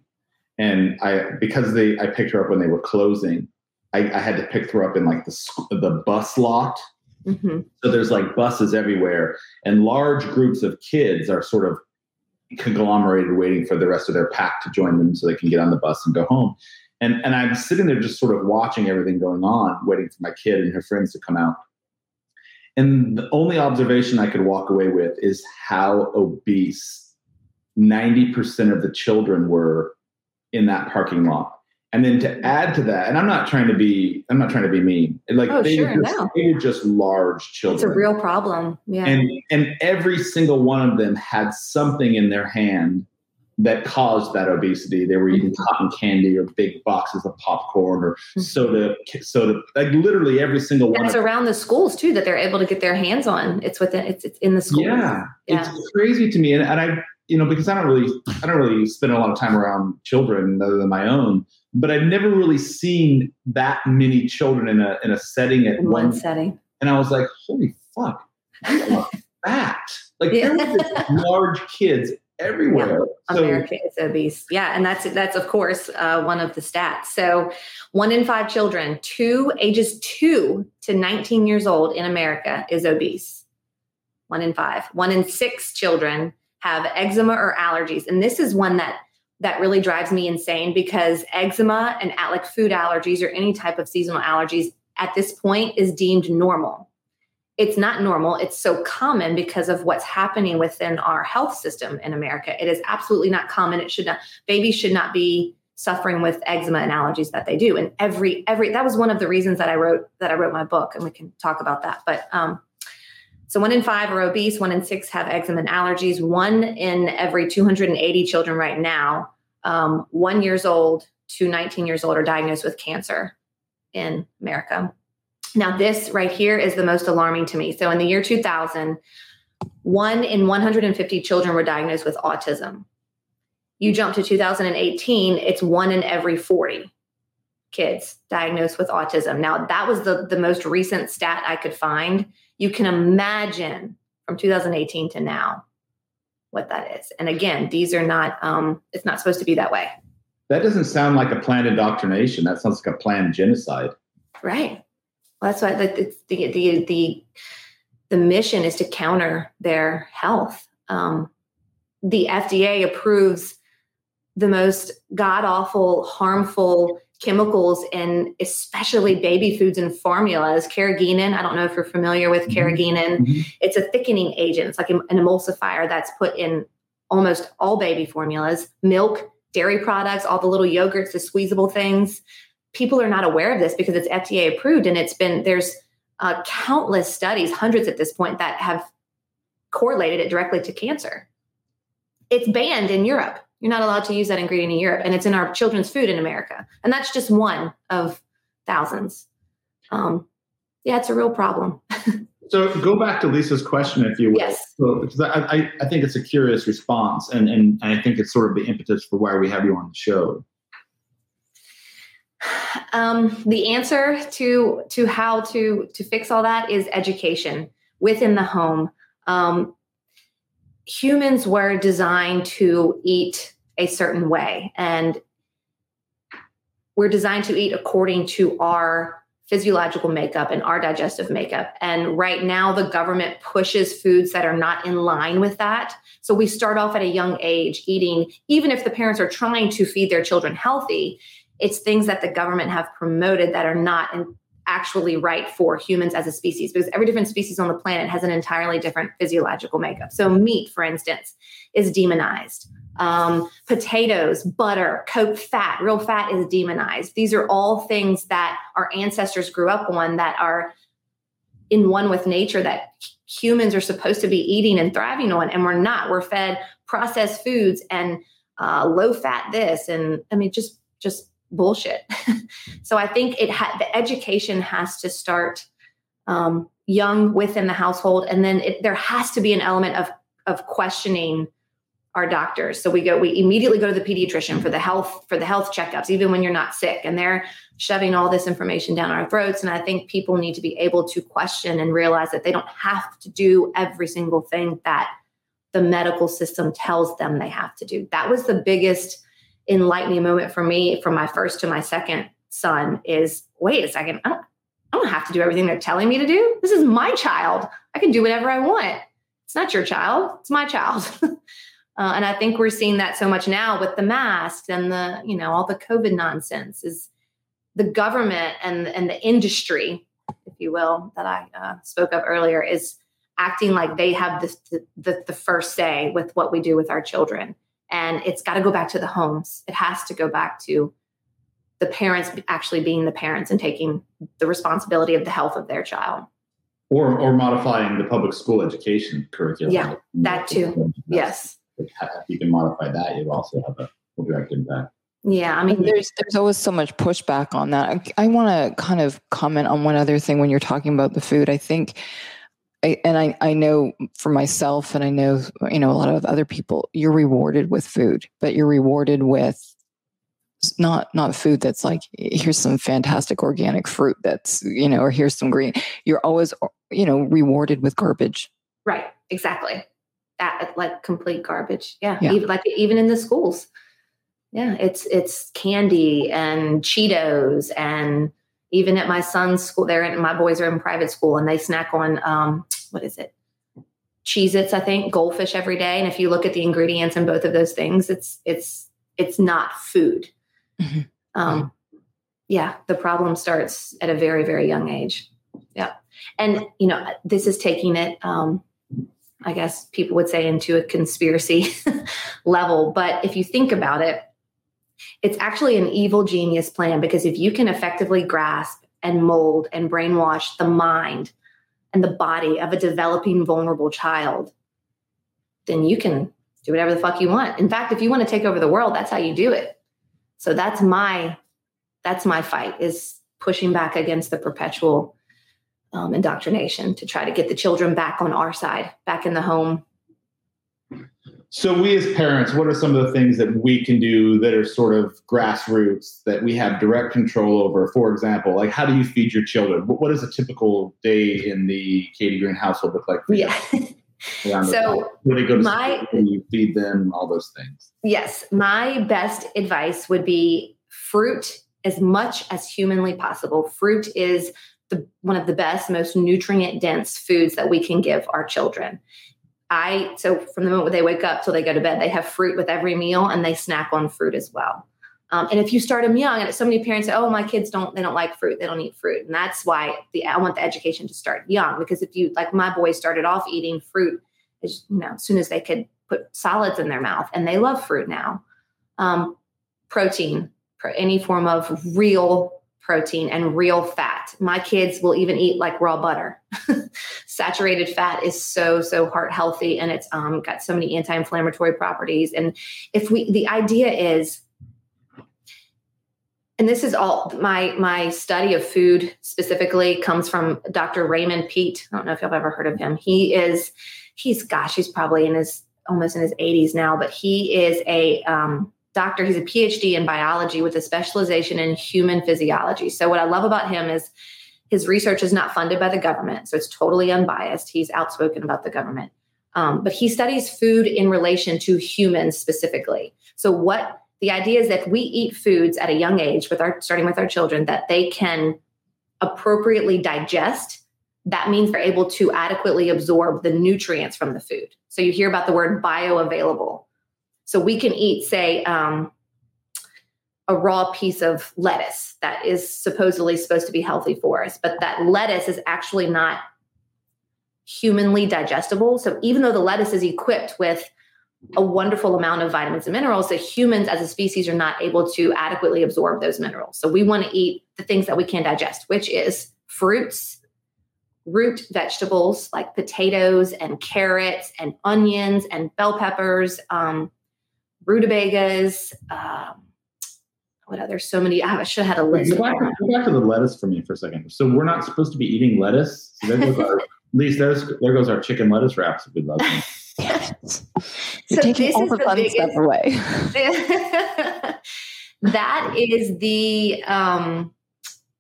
And I, because they, I picked her up when they were closing. I, I had to pick her up in like the the bus lot. Mm-hmm. So there's like buses everywhere, and large groups of kids are sort of conglomerated, waiting for the rest of their pack to join them so they can get on the bus and go home. And and I'm sitting there just sort of watching everything going on, waiting for my kid and her friends to come out. And the only observation I could walk away with is how obese 90% of the children were in that parking lot. And then to add to that, and I'm not trying to be, I'm not trying to be mean. Like oh, they, sure, were just, no. they were just large children. It's a real problem. Yeah. And and every single one of them had something in their hand that caused that obesity. They were eating mm-hmm. cotton candy or big boxes of popcorn or mm-hmm. soda, soda. Like literally every single one. And it's around the schools too that they're able to get their hands on. It's within. It's, it's in the schools. Yeah, yeah. it's crazy to me, and, and I you know, because I don't really, I don't really spend a lot of time around children other than my own, but I've never really seen that many children in a in a setting at in one, one setting. And I was like, holy fuck, fat. Like yeah. large kids everywhere. Yeah. So, America is obese. Yeah, and that's that's of course uh, one of the stats. So one in five children, two ages two to 19 years old in America is obese. One in five. One in six children have eczema or allergies. And this is one that that really drives me insane because eczema and like food allergies or any type of seasonal allergies at this point is deemed normal. It's not normal. It's so common because of what's happening within our health system in America. It is absolutely not common. It should not babies should not be suffering with eczema and allergies that they do. And every every that was one of the reasons that I wrote that I wrote my book and we can talk about that. But um so one in five are obese, one in six have eczema and allergies. One in every 280 children right now, um, one years old to 19 years old, are diagnosed with cancer in America. Now, this right here is the most alarming to me. So in the year 2000, one in 150 children were diagnosed with autism. You jump to 2018, it's one in every 40 kids diagnosed with autism. Now, that was the, the most recent stat I could find you can imagine from 2018 to now what that is. And again, these are not, um, it's not supposed to be that way. That doesn't sound like a planned indoctrination. That sounds like a planned genocide. Right. Well, that's why the, the, the, the, the mission is to counter their health. Um, the FDA approves the most god awful, harmful chemicals in especially baby foods and formulas. Carrageenan, I don't know if you're familiar with mm-hmm. carrageenan. Mm-hmm. It's a thickening agent. It's like an emulsifier that's put in almost all baby formulas, milk, dairy products, all the little yogurts, the squeezable things. People are not aware of this because it's FDA approved and it's been there's uh, countless studies, hundreds at this point, that have correlated it directly to cancer. It's banned in Europe. You're not allowed to use that ingredient in Europe, and it's in our children's food in America. And that's just one of thousands. Um, yeah, it's a real problem. so go back to Lisa's question, if you will. Yes. So, because I, I think it's a curious response, and, and I think it's sort of the impetus for why we have you on the show. Um, the answer to to how to to fix all that is education within the home. Um, humans were designed to eat a certain way and we're designed to eat according to our physiological makeup and our digestive makeup. And right now, the government pushes foods that are not in line with that. So we start off at a young age eating, even if the parents are trying to feed their children healthy, it's things that the government have promoted that are not in, actually right for humans as a species because every different species on the planet has an entirely different physiological makeup. So, meat, for instance, is demonized. um, potatoes, butter, cooked fat. Real fat is demonized. These are all things that our ancestors grew up on that are in one with nature that humans are supposed to be eating and thriving on, and we're not. We're fed processed foods and uh, low fat this, and I mean, just just bullshit. so I think it ha- the education has to start um, young within the household, and then it, there has to be an element of of questioning our doctors. So we go, we immediately go to the pediatrician for the health for the health checkups, even when you're not sick, and they're shoving all this information down our throats. And I think people need to be able to question and realize that they don't have to do every single thing that the medical system tells them they have to do. That was the biggest enlightening moment for me from my first to my second son is wait a second, I don't, I don't have to do everything they're telling me to do. This is my child. I can do whatever I want. It's not your child, it's my child. uh, and I think we're seeing that so much now with the masks and the, you know, all the COVID nonsense is the government and, and the industry, if you will, that I uh, spoke of earlier is acting like they have the, the, the first say with what we do with our children and it's got to go back to the homes. It has to go back to the parents actually being the parents and taking the responsibility of the health of their child. Or or modifying the public school education curriculum. Yeah that too. Yes. If you can modify that. You also have a direct impact. Yeah, I mean, there's there's always so much pushback on that. I, I want to kind of comment on one other thing when you're talking about the food. I think I, and I, I know for myself and I know you know a lot of other people you're rewarded with food but you're rewarded with not not food that's like here's some fantastic organic fruit that's you know or here's some green. You're always uh, you know rewarded with garbage. Right exactly. That uh, like complete garbage yeah, yeah. Even, like even in the schools. Yeah it's it's candy and cheetos and even at my son's school, they're in, my boys are in private school and they snack on, um, what is it? Cheez Its, I think, goldfish every day. And if you look at the ingredients in both of those things, it's, it's, it's not food. Mm-hmm. Um, yeah, the problem starts at a very, very young age. Yeah. And, you know, this is taking it, um, I guess people would say into a conspiracy level. But if you think about it, it's actually an evil genius plan because if you can effectively grasp and mold and brainwash the mind and the body of a developing vulnerable child, then you can do whatever the fuck you want. In fact, if you want to take over the world, that's how you do it. So that's my that's my fight is pushing back against the perpetual um, indoctrination to try to get the children back on our side, back in the home, so we as parents, what are some of the things that we can do that are sort of grassroots that we have direct control over? For example, like how do you feed your children? What, what does a typical day in the Katie Green household look like? yeah. so where they go to my, school, you feed them, all those things. Yes, my best advice would be fruit as much as humanly possible. Fruit is the, one of the best, most nutrient dense foods that we can give our children. I so from the moment they wake up till they go to bed, they have fruit with every meal and they snack on fruit as well. Um, and if you start them young, and so many parents say, "Oh, my kids don't they don't like fruit, they don't eat fruit," and that's why the I want the education to start young because if you like my boys started off eating fruit, as you know, as soon as they could put solids in their mouth, and they love fruit now. Um, protein, any form of real protein and real fat. My kids will even eat like raw butter. Saturated fat is so so heart healthy and it's um, got so many anti-inflammatory properties. And if we, the idea is, and this is all my my study of food specifically comes from Dr. Raymond Peat. I don't know if you've ever heard of him. He is, he's gosh, he's probably in his almost in his 80s now, but he is a um, doctor. He's a PhD in biology with a specialization in human physiology. So, what I love about him is his research is not funded by the government. So, it's totally unbiased. He's outspoken about the government. Um, but he studies food in relation to humans specifically. So, what the idea is that if we eat foods at a young age, with our starting with our children, that they can appropriately digest. That means they're able to adequately absorb the nutrients from the food. So you hear about the word bioavailable. So we can eat, say, um, a raw piece of lettuce that is supposedly supposed to be healthy for us, but that lettuce is actually not humanly digestible. So even though the lettuce is equipped with a wonderful amount of vitamins and minerals that humans as a species are not able to adequately absorb those minerals. So we want to eat the things that we can digest, which is fruits, root vegetables like potatoes and carrots and onions and bell peppers, um, rutabagas. Um, what other? So many. I should have had a list. Go back, go back to the lettuce for me for a second. So we're not supposed to be eating lettuce. So there goes our, at least there's there goes our chicken lettuce wraps. If we love them. You're So taking this all is the the fun biggest- stuff away. that is the um,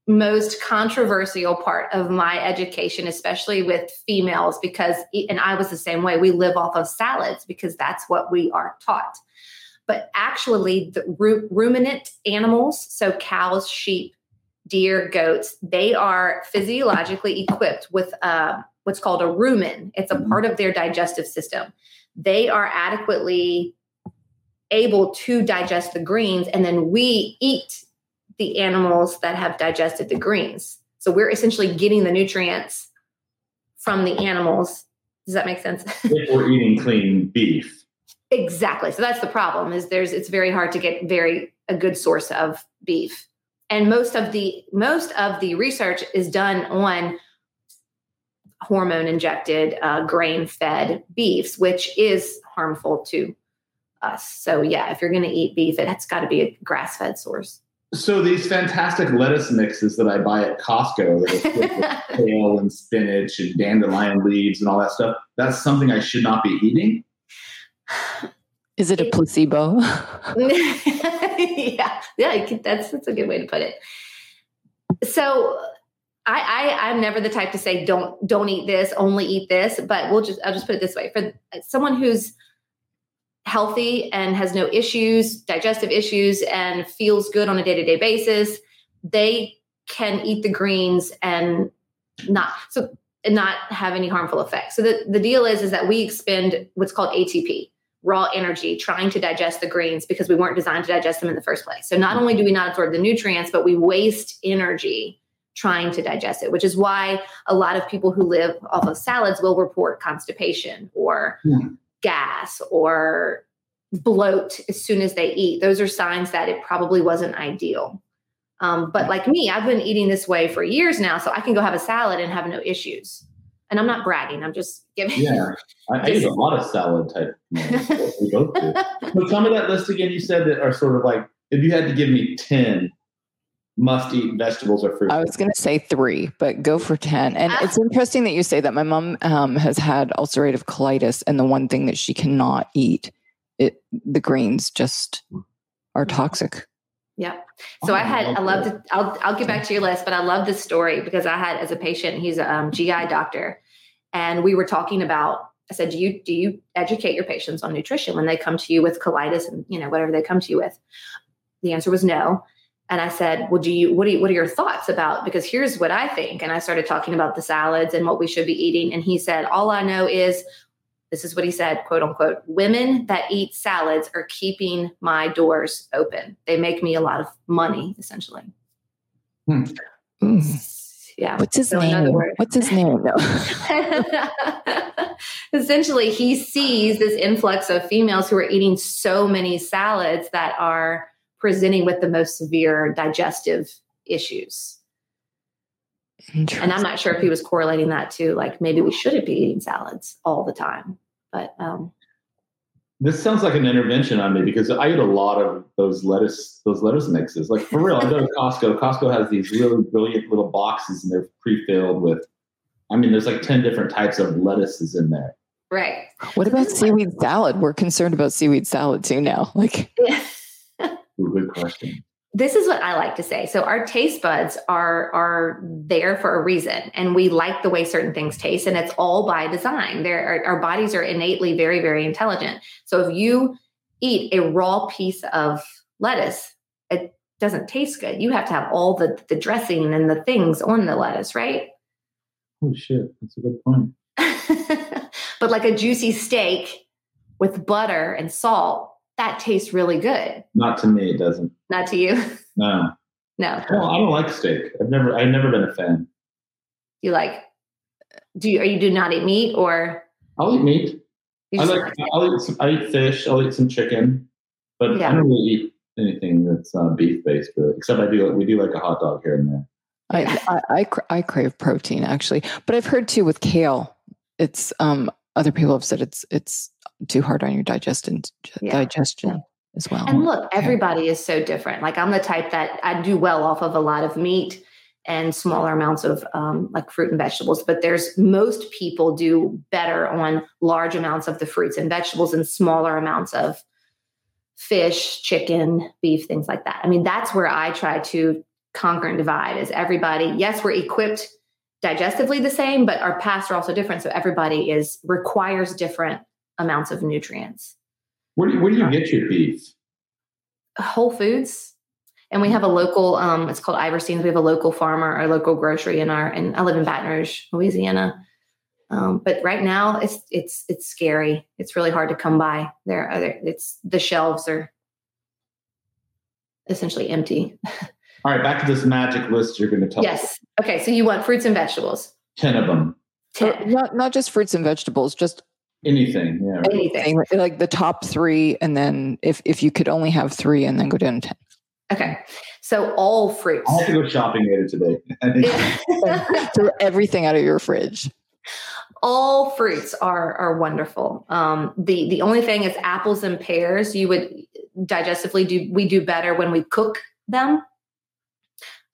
most controversial part of my education, especially with females, because, and I was the same way, we live off of salads because that's what we are taught. But actually, the ru- ruminant animals, so cows, sheep, deer, goats, they are physiologically equipped with uh, what's called a rumen. It's a part of their digestive system. They are adequately able to digest the greens, and then we eat the animals that have digested the greens. So we're essentially getting the nutrients from the animals. Does that make sense? if we're eating clean beef. Exactly. So that's the problem is there's it's very hard to get very a good source of beef. And most of the most of the research is done on hormone injected uh, grain fed beefs, which is harmful to us. So yeah, if you're going to eat beef, it, it's got to be a grass fed source. So these fantastic lettuce mixes that I buy at Costco that are with kale and spinach and dandelion leaves and all that stuff, that's something I should not be eating. Is it a placebo? yeah, yeah, could- that's that's a good way to put it. So, I, I I'm never the type to say don't don't eat this, only eat this. But we'll just I'll just put it this way: for someone who's healthy and has no issues, digestive issues, and feels good on a day to day basis, they can eat the greens and not so and not have any harmful effects. So the, the deal is is that we expend what's called ATP, raw energy, trying to digest the greens because we weren't designed to digest them in the first place. So not only do we not absorb the nutrients, but we waste energy trying to digest it, which is why a lot of people who live off of salads will report constipation or Hmm. gas or bloat as soon as they eat. Those are signs that it probably wasn't ideal. Um, but like me, I've been eating this way for years now, so I can go have a salad and have no issues. And I'm not bragging. I'm just giving. Yeah, I, I eat a lot of salad type. meals. we both do. But tell me that list again. You said that are sort of like if you had to give me ten must-eat vegetables or fruits. I was going to say three, but go for 10. And Ah. it's interesting that you say that. My mom um, has had ulcerative colitis, and the one thing that she cannot eat, it the greens just are toxic. Yeah. So I had, I Oh, love to, I'll, I'll get back to your list, but I love this story because I had as a patient, he's a um, GI doctor, and we were talking about. I said, do you do you educate your patients on nutrition when they come to you with colitis and you know whatever they come to you with? The answer was no. And I said, well, do you what do you, what are your thoughts about? Because here's what I think. And I started talking about the salads and what we should be eating. And he said, all I know is this is what he said, quote unquote, women that eat salads are keeping my doors open. They make me a lot of money, essentially. Mm. Yeah. What's his So name? What's his name? No. essentially, he sees this influx of females who are eating so many salads that are presenting with the most severe digestive issues. And I'm not sure if he was correlating that to like maybe we shouldn't be eating salads all the time. But um, This sounds like an intervention on me because I eat a lot of those lettuce those lettuce mixes. Like for real, I go to Costco. Costco has these really brilliant little boxes and they're pre-filled with. I mean, there's like ten different types of lettuces in there. right. What about seaweed salad? We're concerned about seaweed salad too now. Like, Ooh, good question. This is what I like to say. So our taste buds are are there for a reason, and we like the way certain things taste, and it's all by design. There, our, our bodies are innately very, very intelligent. So if you eat a raw piece of lettuce, it doesn't taste good. You have to have all the the dressing and the things on the lettuce, right? Oh shit, that's a good point. but like a juicy steak with butter and salt, that tastes really good. Not to me, it doesn't. Not to you, No, no. well, I don't like steak. I've never, I've never been a fan. you like do you or you do not eat meat or I'll eat meat. I like. I'll eat. Some, I eat fish. I'll eat some chicken, but yeah. I don't really eat anything that's uh, beef based. Really, except I do. We do like a hot dog here and there. I, I, I, I crave protein actually, but I've heard too with kale, it's um other people have said it's it's too hard on your digestion yeah. digestion as well. And look, everybody is so different. Like I'm the type that I do well off of a lot of meat and smaller amounts of um, like fruit and vegetables. But there's most people do better on large amounts of the fruits and vegetables and smaller amounts of fish, chicken, beef, things like that. I mean, that's where I try to conquer and divide is everybody, yes, we're equipped digestively the same, but our paths are also different. So everybody is requires different amounts of nutrients. Where do, where do you get your beef? Whole Foods. And we have a local, um, it's called Iverstine's. We have a local farmer, our local grocery in our, and I live in Baton Rouge, Louisiana. Um, but right now it's, it's, it's scary. It's really hard to come by there. Are it's the shelves are essentially empty. All right, back to this magic list you're going to tell yes. us. Okay, so you want fruits and vegetables. 10 of them. 10. Not, not just fruits and vegetables, just anything. Yeah. Anything. Like the top three, and then if, if you could only have three and then go down to 10. Okay. So all fruits. I have to go shopping later today. Throw everything out of your fridge. All fruits are are wonderful. Um, the the only thing is apples and pears. You would digestively do we do better when we cook them.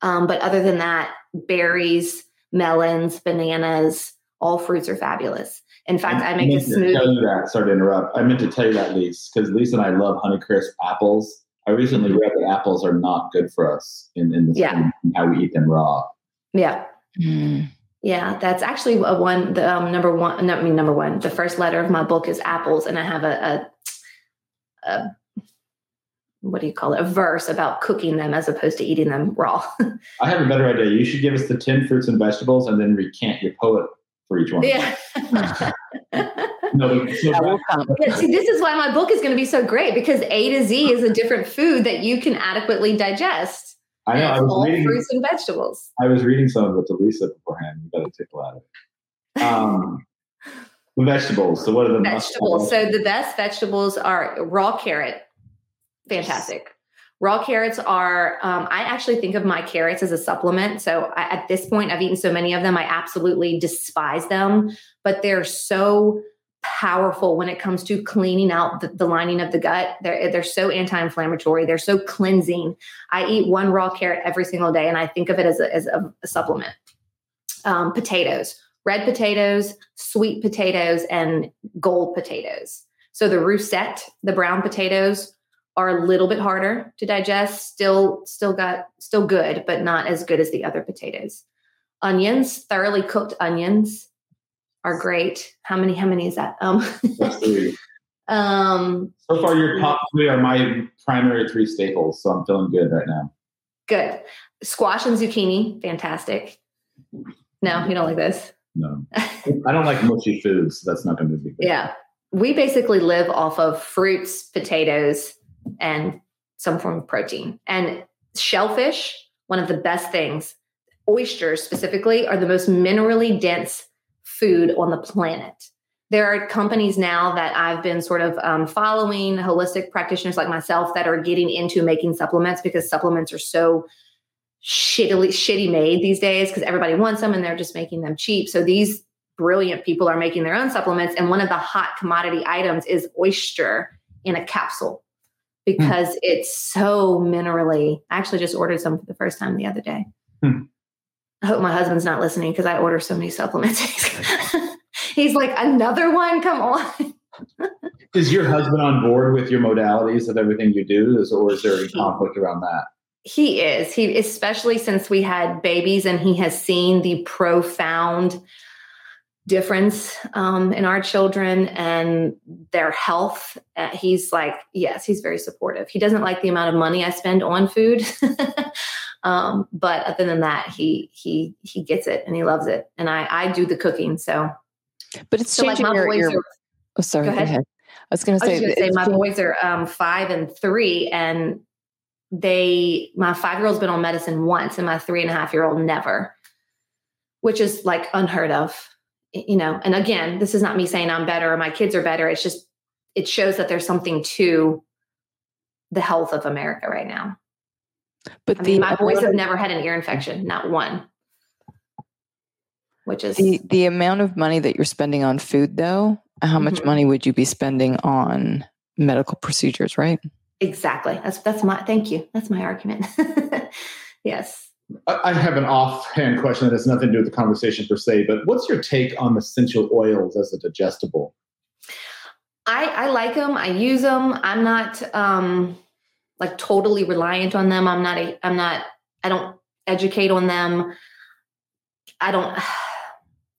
Um, but other than that, berries, melons, bananas, all fruits are fabulous. In fact, I, I make a smoothie. Tell you that. Sorry to interrupt. I meant to tell you that, Lise, because Lisa and I love Honeycrisp apples. I recently mm-hmm. read that apples are not good for us in, in, this, yeah. in how we eat them raw. Yeah. Mm. Yeah, that's actually a one. The um, number one, no, I mean number one. The first letter of my book is apples, and I have a, a, a what do you call it? A verse about cooking them as opposed to eating them raw. I have a better idea. You should give us the ten fruits and vegetables, and then recant your poet for each one. Yeah. no, so yeah, see, this is why my book is going to be so great because A to Z is a different food that you can adequately digest. I know. I was all reading fruits and vegetables. I was reading some of it to Lisa beforehand. You got a tickle out of it. Um, the vegetables. So what are the vegetables? So the best vegetables are raw carrot. Fantastic. Raw carrots are, um, I actually think of my carrots as a supplement. So I, at this point, I've eaten so many of them, I absolutely despise them, but they're so powerful when it comes to cleaning out the, the lining of the gut. They're, they're so anti inflammatory, they're so cleansing. I eat one raw carrot every single day, and I think of it as a, as a, a supplement. Um, potatoes, red potatoes, sweet potatoes, and gold potatoes. So the russet, the brown potatoes, are a little bit harder to digest still still got still good but not as good as the other potatoes. Onions thoroughly cooked onions are great. How many how many is that? Um um so far your top three are my primary three staples so i'm feeling good right now. Good. Squash and zucchini fantastic. No you don't like this? No. I don't like mushy foods. So that's not going to be good. Yeah. We basically live off of fruits potatoes and some form of protein. And shellfish, one of the best things, oysters specifically, are the most minerally dense food on the planet. There are companies now that I've been sort of um, following, holistic practitioners like myself, that are getting into making supplements because supplements are so shittily shitty made these days because everybody wants them and they're just making them cheap. So these brilliant people are making their own supplements, and one of the hot commodity items is oyster in a capsule. Hmm. because mm. it's so minerally. I actually just ordered some for the first time the other day. Mm. I hope my husband's not listening because I order so many supplements. He's like, another one? Come on. is your husband on board with your modalities of everything you do? Is, or is there any conflict around that? He is. He especially since we had babies and he has seen the profound difference um, in our children and their health. Uh, he's like, yes, he's very supportive. He doesn't like the amount of money I spend on food, um, but other than that, he he he gets it and he loves it. And I I do the cooking, so. But it's so changing like your, your are, oh, sorry. Go ahead. Go ahead. I was going to say, say my boys are um, five and three, and they my five year old's been on medicine once, and my three and a half year old never, which is like unheard of you know, and again, this is not me saying I'm better or my kids are better. It's just, it shows that there's something to the health of America right now. But I the, mean, my boys have never had an ear infection, not one. Which is the, the amount of money that you're spending on food, though. How mm-hmm. much money would you be spending on medical procedures, right? Exactly. That's that's my thank you. That's my argument. yes. I have an offhand question that has nothing to do with the conversation per se, but what's your take on essential oils as a digestible? I, I like them. I use them. I'm not um, like totally reliant on them. I'm not. A, I'm not. I don't educate on them. I don't.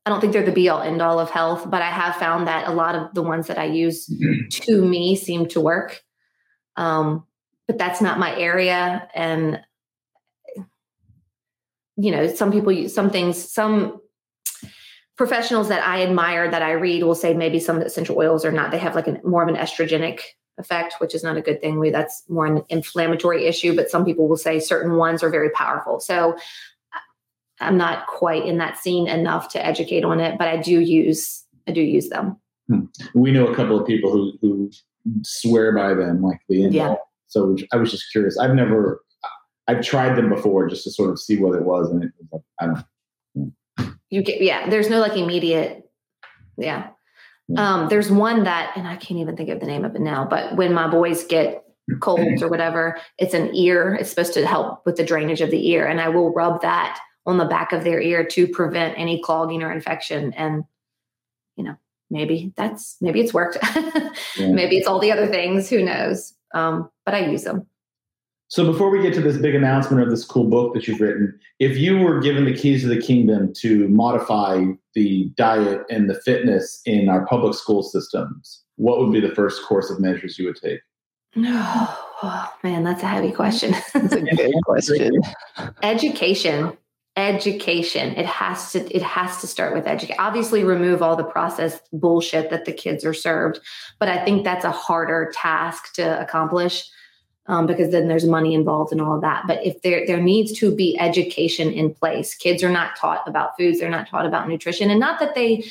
I don't think they're the be all end all of health, but I have found that a lot of the ones that I use mm-hmm. to me seem to work. Um, but that's not my area, and you know, some people use some things, some professionals that I admire that I read will say maybe some essential oils are not, they have like a more of an estrogenic effect, which is not a good thing. We, that's more an inflammatory issue, but some people will say certain ones are very powerful. So I'm not quite in that scene enough to educate on it, but I do use, I do use them. Hmm. We know a couple of people who, who swear by them, like the yeah. So I was just curious. I've never I've tried them before just to sort of see what it was, and it was like I don't. You get yeah. There's no like immediate, yeah. Um, there's one that, and I can't even think of the name of it now. But when my boys get colds or whatever, it's an ear. It's supposed to help with the drainage of the ear, and I will rub that on the back of their ear to prevent any clogging or infection. And you know, maybe that's maybe it's worked. yeah. Maybe it's all the other things. Who knows? Um, but I use them. So before we get to this big announcement of this cool book that you've written, if you were given the keys of the kingdom to modify the diet and the fitness in our public school systems, what would be the first course of measures you would take? Oh, oh man, that's a heavy question. That's a good question. Education. Education. It has to it has to start with education. Obviously remove all the processed bullshit that the kids are served, but I think that's a harder task to accomplish um, because then there's money involved and all of that. But if there there needs to be education in place, kids are not taught about foods, they're not taught about nutrition, and not that they,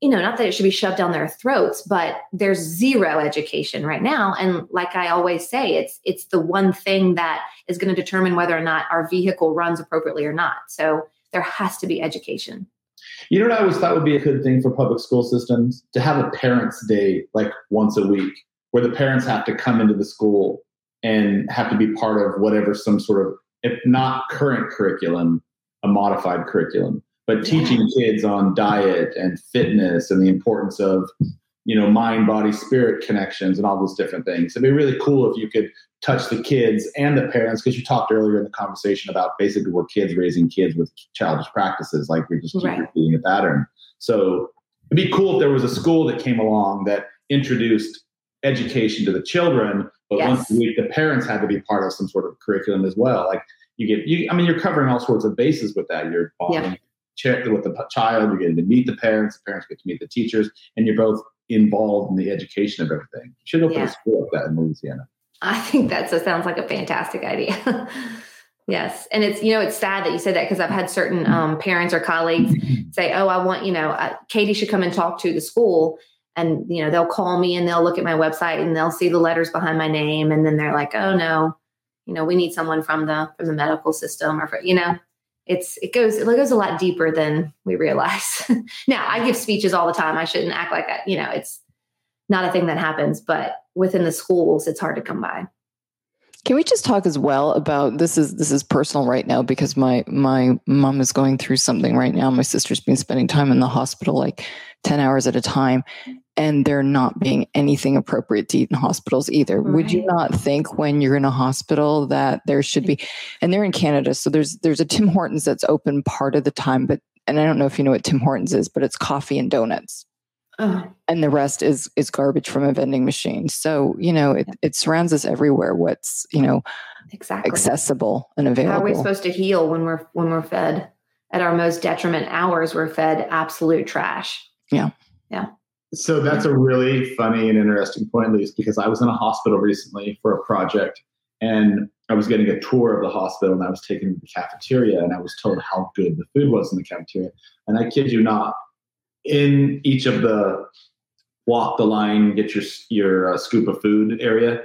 you know, not that it should be shoved down their throats, but there's zero education right now. And like I always say, it's it's the one thing that is going to determine whether or not our vehicle runs appropriately or not. So there has to be education. You know what I always thought would be a good thing for public school systems to have a parents' day like once a week, where the parents have to come into the school and have to be part of whatever some sort of, if not current curriculum, a modified curriculum, but teaching kids on diet and fitness and the importance of, you know, mind, body, spirit connections and all those different things. It'd be really cool if you could touch the kids and the parents, because you talked earlier in the conversation about basically we're kids raising kids with childish practices, like we're just right. repeating a pattern. So it'd be cool if there was a school that came along that introduced education to the children, but yes. once a week, the parents had to be part of some sort of curriculum as well. Like you get, you, I mean, you're covering all sorts of bases with that. You're bonding yeah. with the child, you're getting to meet the parents, the parents get to meet the teachers, and you're both involved in the education of everything. You should open yeah. a school like that in Louisiana. I think that sounds like a fantastic idea. yes. And it's, you know, it's sad that you said that because I've had certain um, parents or colleagues say, oh, I want, you know, uh, Katie should come and talk to the school and you know they'll call me and they'll look at my website and they'll see the letters behind my name. And then they're like oh no you know we need someone from the from the medical system or for, you know it's it goes it goes a lot deeper than we realize. Now i give speeches all the time. I shouldn't act like that you know it's not a thing that happens but within the schools it's hard to come by. Can we just talk as well about this is this is personal right now because my my mom is going through something right now. My sister's been spending time in the hospital like 10 hours at a time and there not being anything appropriate to eat in hospitals either. Right. Would you not think when you're in a hospital that there should be and they're in Canada so there's there's a Tim Hortons that's open part of the time but and I don't know if you know what Tim Hortons is but it's coffee and donuts. And the rest is is garbage from a vending machine. So you know it, it surrounds us everywhere. What's you know exactly accessible and available. How are we supposed to heal when we're when we're fed at our most detriment hours? We're fed absolute trash. Yeah, yeah. So that's a really funny and interesting point, Lise, because I was in a hospital recently for a project, and I was getting a tour of the hospital, and I was taken to the cafeteria, and I was told how good the food was in the cafeteria. And I kid you not, in each of the walk the line, get your your uh, scoop of food area.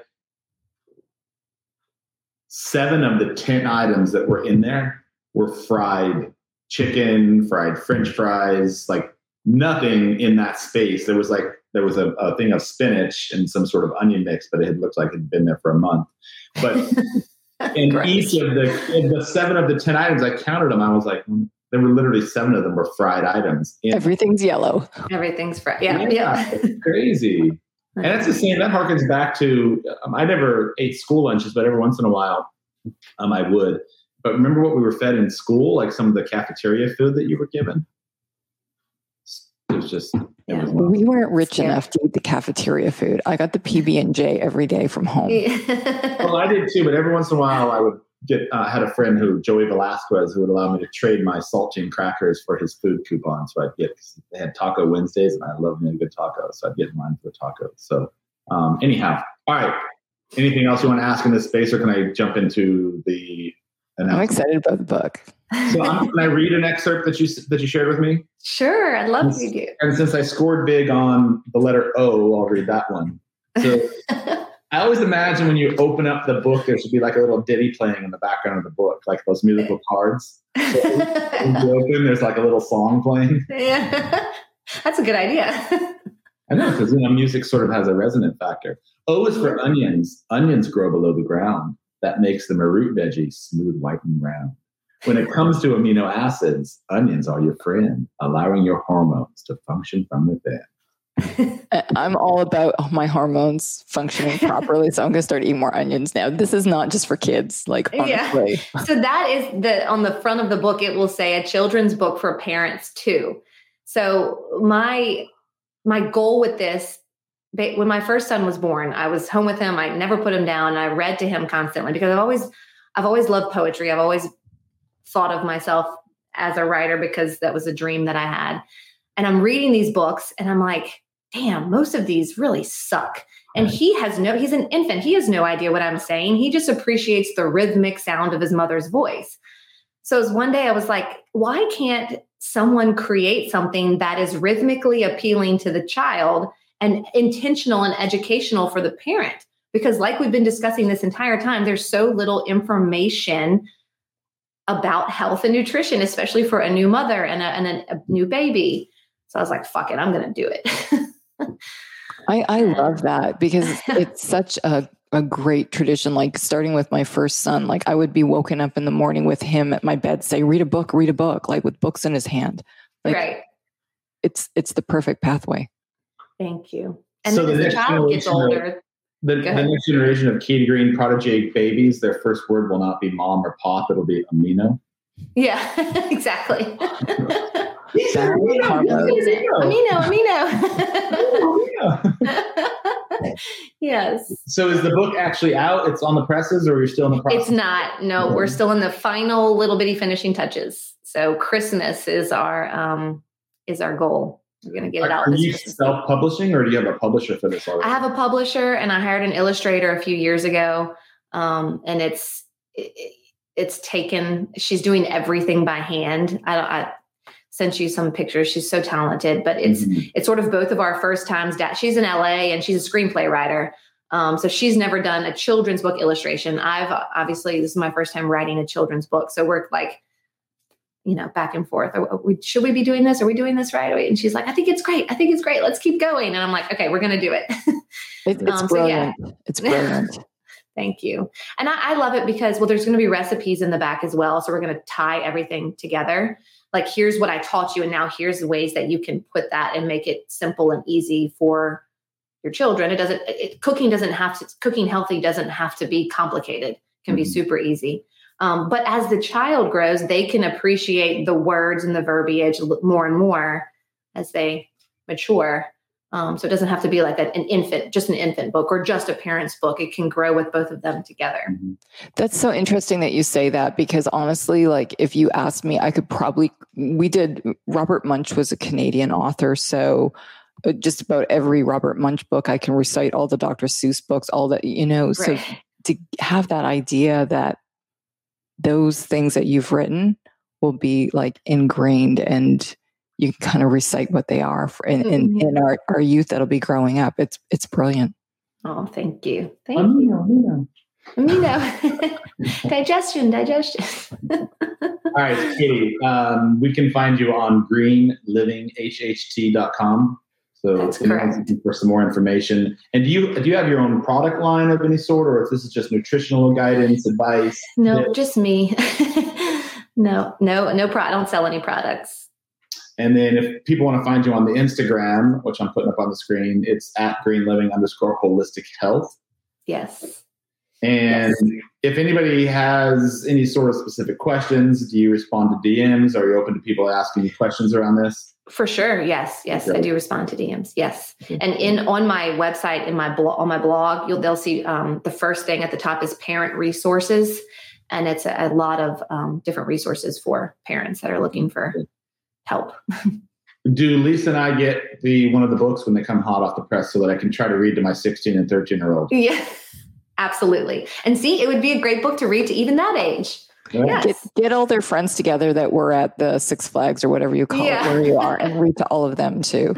Seven of the ten items that were in there were fried chicken, fried French fries, like nothing in that space. There was like there was a, a thing of spinach and some sort of onion mix, but it had looked like it had been there for a month. But in each of the in the seven of the ten items, I counted them. I was like, hmm, there were literally seven of them were fried items. In- Everything's yellow. Everything's fried. Yeah, yeah, yeah. it's crazy. and that's the same. That harkens back to um, I never ate school lunches, but every once in a while, um, I would. But remember what we were fed in school, like some of the cafeteria food that you were given. It was just. It was we weren't rich enough to eat the cafeteria food. I got the PB and J every day from home. well, I did too, but every once in a while, I would get. Uh, had a friend who Joey Velasquez who would allow me to trade my saltine crackers for his food coupon. So I'd get. They had Taco Wednesdays, and I love me a good taco, so I'd get mine for tacos. So um, anyhow, all right. Anything else you want to ask in this space, or can I jump into the I'm excited about the book. So um, can I read an excerpt that you that you shared with me? Sure, I'd love to do. And since I scored big on the letter O, I'll read that one. So I always imagine when you open up the book, there should be like a little ditty playing in the background of the book, like those musical cards. So when you open, there's like a little song playing. Yeah, that's a good idea. I know because you know music sort of has a resonant factor. O is for onions. Onions grow below the ground that makes them a root veggie smooth, white, and round. When it comes to amino acids, onions are your friend, allowing your hormones to function from within. I'm all about my hormones functioning properly, so I'm going to start eating more onions now. This is not just for kids, like honestly. Yeah. So that is the on the front of the book. It will say a children's book for parents too. So my my goal with this when my first son was born, I was home with him. I never put him down. I read to him constantly because I've always, I've always loved poetry. I've always thought of myself as a writer because that was a dream that I had. And I'm reading these books and I'm like, damn, most of these really suck. And he has no, he's an infant. He has no idea what I'm saying. He just appreciates the rhythmic sound of his mother's voice. So as one day I was like, why can't someone create something that is rhythmically appealing to the child and intentional and educational for the parent. Because, like we've been discussing this entire time, there's so little information about health and nutrition, especially for a new mother and a, and a, a new baby. So I was like, fuck it, I'm going to do it. I, I love that because it's such a, a great tradition. Like starting with my first son, like I would be woken up in the morning with him at my bed, say, read a book, read a book, like with books in his hand. Like, right. It's it's the perfect pathway. Thank you. And so then as the, the child gets older, the, the, next generation of Katie Green protege babies, their first word will not be mom or pop, it'll be amino. Yeah, exactly. amino, amino. yes. So is the book actually out? It's on the presses or you're still in the process? It's not. No, we're still in the final little bitty finishing touches. So Christmas is our um is our goal. We're going to get it out. Are you self publishing or do you have a publisher for this already? I have a publisher and I hired an illustrator a few years ago. Um, and it's, it, it's taken, she's doing everything by hand. I, I sent you some pictures. She's so talented, but it's, mm-hmm. it's sort of both of our first times. She's in LA and she's a screenplay writer. Um, so she's never done a children's book illustration. I've obviously, this is my first time writing a children's book. So we're like, you know, back and forth. We, should we be doing this? Are we doing this right? And she's like, I think it's great. I think it's great. Let's keep going. And I'm like, okay, we're going to do it. it it's um, brilliant. So yeah. It's brilliant. Thank you. And I, I love it because, well, there's going to be recipes in the back as well. So we're going to tie everything together. Like, here's what I taught you. And now here's the ways that you can put that and make it simple and easy for your children. It doesn't, it, cooking doesn't have to, cooking healthy doesn't have to be complicated. It can mm-hmm. be super easy. Um, but as the child grows, they can appreciate the words and the verbiage more and more as they mature. Um, so it doesn't have to be like an, an, infant, just an infant book or just a parent's book. It can grow with both of them together. Mm-hmm. That's so interesting that you say that because honestly, like if you asked me, I could probably, we did, Robert Munsch was a Canadian author. So uh, just about every Robert Munsch book, I can recite all the Dr. Seuss books, all that, you know, right. so to have that idea that those things that you've written will be like ingrained and you can kind of recite what they are for in, in, Mhm. in our, our youth that'll be growing up. It's it's brilliant. Oh, thank you. Thank Um, you. Amino, amino. You know, digestion, digestion. All right, Katie, um, we can find you on greenlivinghht.com. So That's if correct. looking for some more information. And do you do you have your own product line of any sort, or if this is just nutritional guidance, advice? no, tips? just me. no, no, no. Pro- I don't sell any products. And then if people want to find you on the Instagram, which I'm putting up on the screen, it's at green living underscore holistic health. Yes. And if anybody has any sort of specific questions, do you respond to DMs? Are you open to people asking questions around this? For sure. Yes. Yes. I do respond to DMs. Yes. And in on my website, in my blog, on my blog, you'll they'll see um, the first thing at the top is parent resources, and it's a, a lot of um, different resources for parents that are looking for help. Do Lisa and I get the one of the books when they come hot off the press so that I can try to read to my 16 and 13 year old? Yeah. Absolutely. And see, it would be a great book to read to even that age. Yes. Get get all their friends together that were at the Six Flags or whatever you call Yeah. it, where you are, and read to all of them too.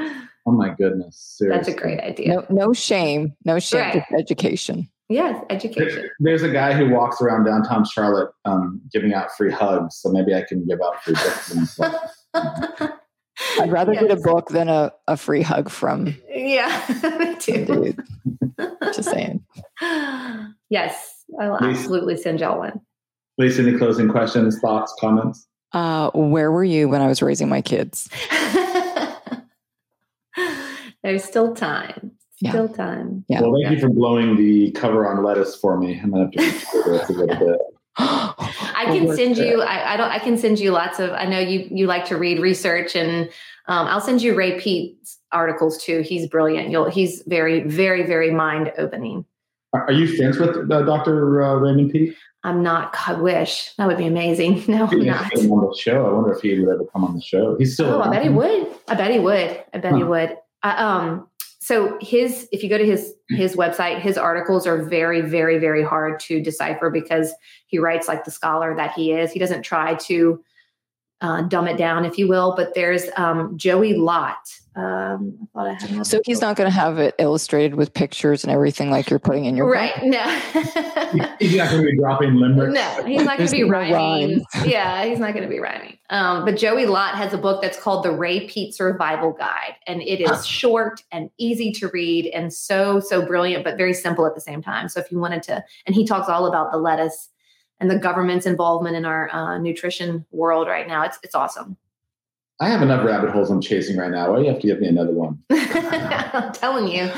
Oh my goodness. That's a great idea. No, no shame, no shame, Right. education. Yes, education. There- There's a guy who walks around downtown Charlotte um, giving out free hugs, so maybe I can give out free books. and stuff. I'd rather get a book than a, a free hug from yeah, me too. dude. Just saying. yes, I will Please. absolutely send y'all one. Lisa, any closing questions, thoughts, comments? Uh, where were you when I was raising my kids? There's still time. Yeah. Still time. Yeah. Well, thank you for blowing the cover on lettuce for me. I'm gonna have to reconsider this a little bit. I can send you. I, I don't. I can send you lots of. I know you. You like to read research, and um, I'll send you Ray Peat's articles too. He's brilliant. You'll. He's very, very, very mind opening. Are you friends with uh, Dr. Uh, Raymond Peat? I'm not. I wish that would be amazing. No, I'm not. on the show. I wonder if he would ever come on the show. He's still. Oh, I bet he would. I bet he would. I bet he would. Uh, um, so his, if you go to his his website, his articles are very, very, very hard to decipher because he writes like the scholar that he is. He doesn't try to uh, dumb it down, if you will. But there's um, Joey Lott. Um, I thought I had. So he's not going to have it illustrated with pictures and everything like you're putting in your book? right. No. He's not going to be dropping limericks. No, he's not going to be rhyming. rhymes. Yeah, he's not going to be rhyming. Um, but Joey Lott has a book that's called The Ray Peat Survival Guide, and it is short and easy to read and so so brilliant, but very simple at the same time. So if you wanted to, and he talks all about the lettuce and the government's involvement in our uh, nutrition world right now. It's it's awesome. I have enough rabbit holes I'm chasing right now. Why do you have to give me another one? I'm telling you.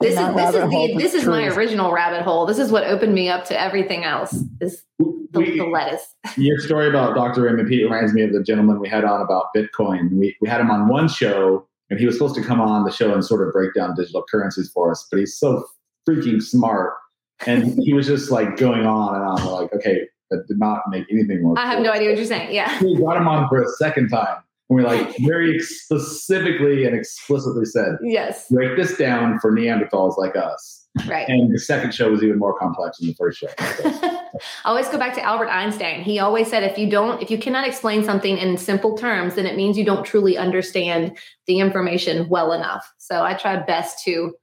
This is this is the, this is my original rabbit hole. This is what opened me up to everything else. Is the, We- the lettuce. your story about Dr. Raymond Peat reminds me of the gentleman we had on about Bitcoin. We, we had him on one show, and he was supposed to come on the show and sort of break down digital currencies for us, but he's so freaking smart. And he was just like going on and on. Like, okay, that did not make anything more I have sense. no idea what you're saying. Yeah. We got him on for a second time. And we like very specifically and explicitly said, Yes. break this down for Neanderthals like us. Right. And the second show was even more complex than the first show. I always go back to Albert Einstein. He always said if you don't if you cannot explain something in simple terms, then it means you don't truly understand the information well enough. So I try best to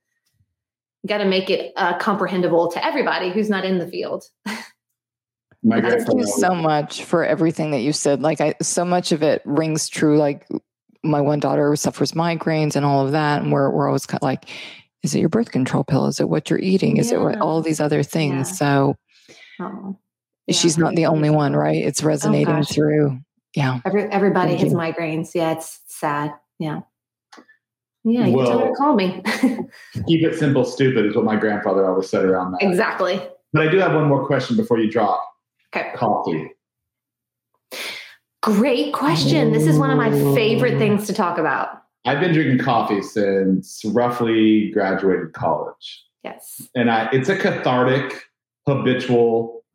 got to make it uh, comprehensible to everybody who's not in the field. My Thank grandfather you so much for everything that you said. Like I, so much of it rings true. Like my one daughter suffers migraines and all of that, and we're we're always kind of like, is it your birth control pill? Is it what you're eating? Is it what all these other things? Yeah. So Oh, she's not the only one, right? It's oh, resonating gosh. through. Yeah. Every, everybody Thank has you. migraines. Yeah, it's sad. Yeah. Yeah, you can tell her to call me. Keep it simple, stupid is what my grandfather always said around that. exactly. But I do have one more question before you drop. Okay. Coffee. Great question. This is one of my favorite mm. things to talk about. I've been drinking coffee since roughly graduated college. Yes. And I it's a cathartic, habitual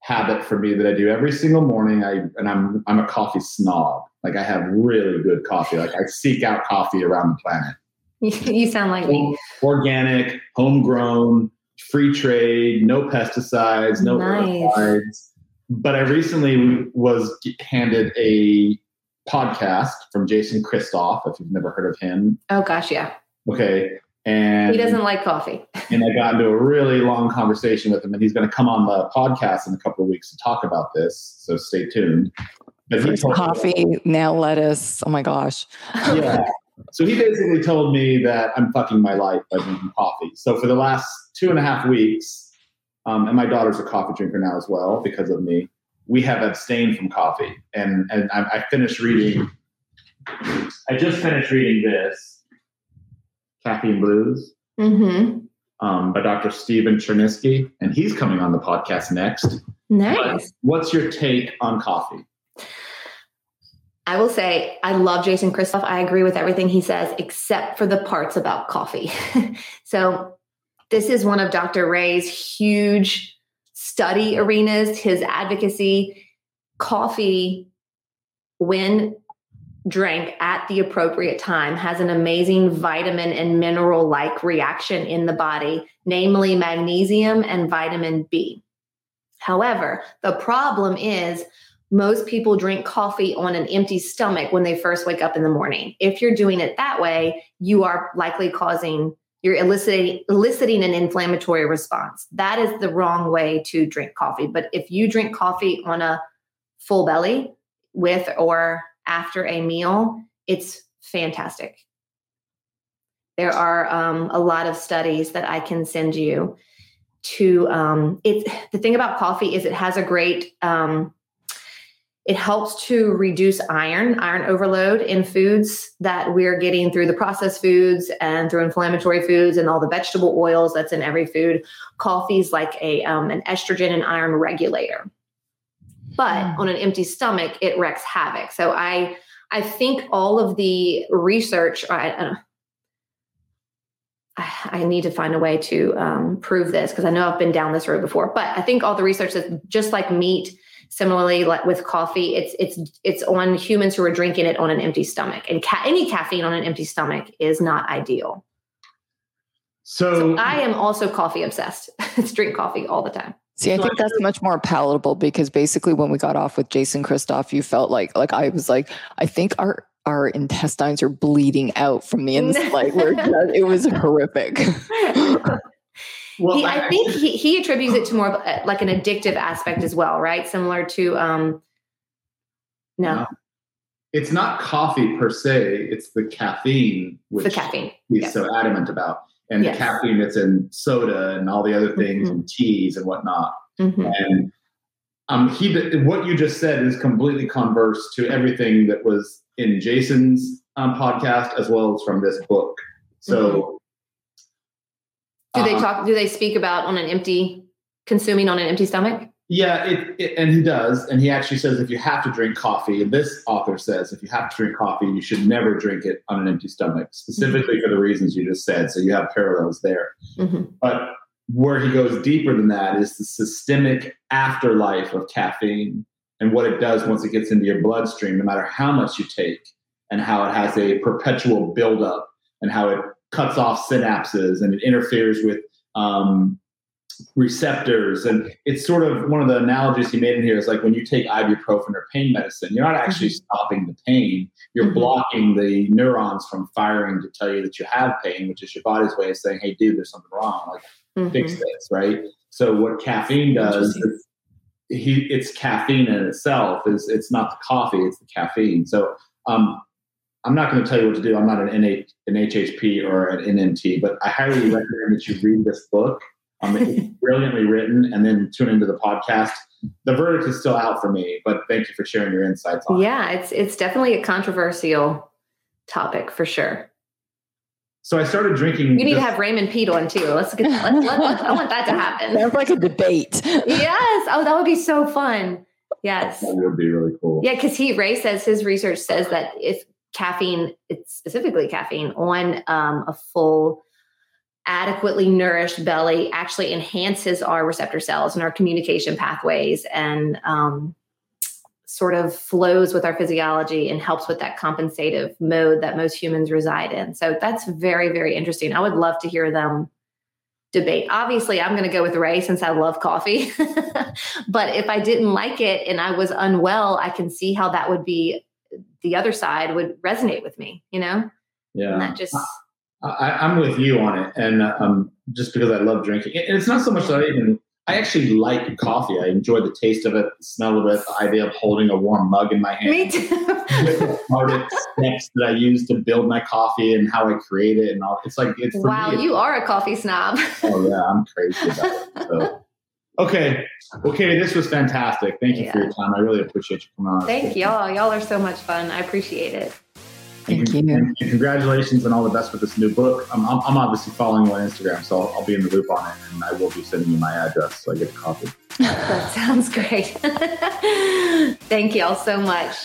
habit for me that I do every single morning. I and I'm I'm a coffee snob. Like I have really good coffee. Like I seek out coffee around the planet. you sound like me. Organic, homegrown, free trade, no pesticides, no Nice. herbicides. But I recently was handed a podcast from Jason Christoff, if you've never heard of him. Oh gosh, yeah. Okay. And he doesn't like coffee. and I got into a really long conversation with him, and he's going to come on the podcast in a couple of weeks to talk about this. So stay tuned. But he coffee, me, now lettuce. Oh my gosh. Yeah. So he basically told me that I'm fucking my life by drinking coffee. So for the last two and a half weeks, um, and my daughter's a coffee drinker now as well because of me. We have abstained from coffee, and and I, I finished reading. I just finished reading this, Caffeine Blues, mm-hmm. um, by Dr. Stephen Cherniske, and he's coming on the podcast next. Nice. But what's your take on coffee? I will say I love Jason Christoff. I agree with everything he says, except for the parts about coffee. so this is one of Dr. Ray's huge study arenas, his advocacy. Coffee, when drank at the appropriate time, has an amazing vitamin and mineral like reaction in the body, namely magnesium and vitamin B. However, the problem is most people drink coffee on an empty stomach when they first wake up in the morning. If you're doing it that way, you are likely causing you're eliciting eliciting an inflammatory response. That is the wrong way to drink coffee. But if you drink coffee on a full belly with or after a meal, it's fantastic. There are um, a lot of studies that I can send you to. Um, it the thing about coffee is it has a great um, it helps to reduce iron, iron overload in foods that we're getting through the processed foods and through inflammatory foods and all the vegetable oils that's in every food. Coffee is like a um, an estrogen and iron regulator, but mm. on an empty stomach, it wreaks havoc. So I I think all of the research. I, I, I need to find a way to um, prove this because I know I've been down this road before. But I think all the research that just like meat Similarly, like with coffee, it's it's it's on humans who are drinking it on an empty stomach, and ca- any caffeine on an empty stomach is not ideal. So, so I am also coffee obsessed. it's drink coffee all the time. See, I think that's much more palatable because basically when we got off with Jason Christoff, you felt like like I was like, I think our our intestines are bleeding out from the inside. like we're just, it was horrific. Well, he, I, I think he, he attributes it to more of a, like an addictive aspect as well, right? Similar to um no. no. It's not coffee per se, it's the caffeine which the caffeine. he's yes. so adamant about. And yes. the caffeine that's in soda and all the other things mm-hmm. and teas and whatnot. Mm-hmm. And um, he what you just said is completely converse to everything that was in Jason's um, podcast as well as from this book. So mm-hmm. Do they uh-huh. talk? Do they speak about on an empty consuming on an empty stomach? Yeah, it, it, and he does, and he actually says if you have to drink coffee, and this author says if you have to drink coffee, you should never drink it on an empty stomach, specifically mm-hmm. for the reasons you just said. So you have parallels there. Mm-hmm. But where he goes deeper than that is the systemic afterlife of caffeine and what it does once it gets into your bloodstream, no matter how much you take, and how it has a perpetual buildup, and how it cuts off synapses and it interferes with um, receptors. And it's sort of one of the analogies he made in here is like when you take ibuprofen or pain medicine, you're not actually mm-hmm. stopping the pain, you're mm-hmm. blocking the neurons from firing to tell you that you have pain, which is your body's way of saying, hey, dude, there's something wrong. Like, mm-hmm. fix this, right? So, what caffeine does is he, it's caffeine in itself is it's not the coffee, it's the caffeine. So, um, I'm not going to tell you what to do. I'm not an, NH, an HHP or an NMT, but I highly recommend that you read this book. Um, it's brilliantly written, and then tune into the podcast. The verdict is still out for me, but thank you for sharing your insights on yeah, it. it's it's definitely a controversial topic for sure. So I started drinking. You need this- to have Raymond Peat on too. Let's get. Let's, let, let, I want that to happen. Sounds like a debate. yes. Oh, that would be so fun. Yes. That would be really cool. Yeah, because he Ray says his research says that if caffeine, specifically caffeine, on um, a full, adequately nourished belly actually enhances our receptor cells and our communication pathways and um, sort of flows with our physiology and helps with that compensative mode that most humans reside in. So that's very, very interesting. I would love to hear them debate. Obviously, I'm going to go with Ray since I love coffee. but if I didn't like it and I was unwell, I can see how that would be the other side would resonate with me, you know? Yeah. And that just. I, am with you on it. And um, just because I love drinking, and it's not so much that I even, I actually like coffee. I enjoy the taste of it, the smell of it, the idea of holding a warm mug in my hand. Me too. the steps that I use to build my coffee and how I create it and all. It's like it's wow, me, you are a coffee snob. oh yeah, I'm crazy about it. So. Okay. Okay. This was fantastic. Thank you yeah. for your time. I really appreciate you coming on. Thank y'all. Y'all are so much fun. I appreciate it. Thank and, you. And congratulations and all the best with this new book. I'm, I'm, I'm obviously following you on Instagram, so I'll, I'll, be in the loop on it, and I will be sending you my address so I get a copy. that sounds great. Thank you all so much.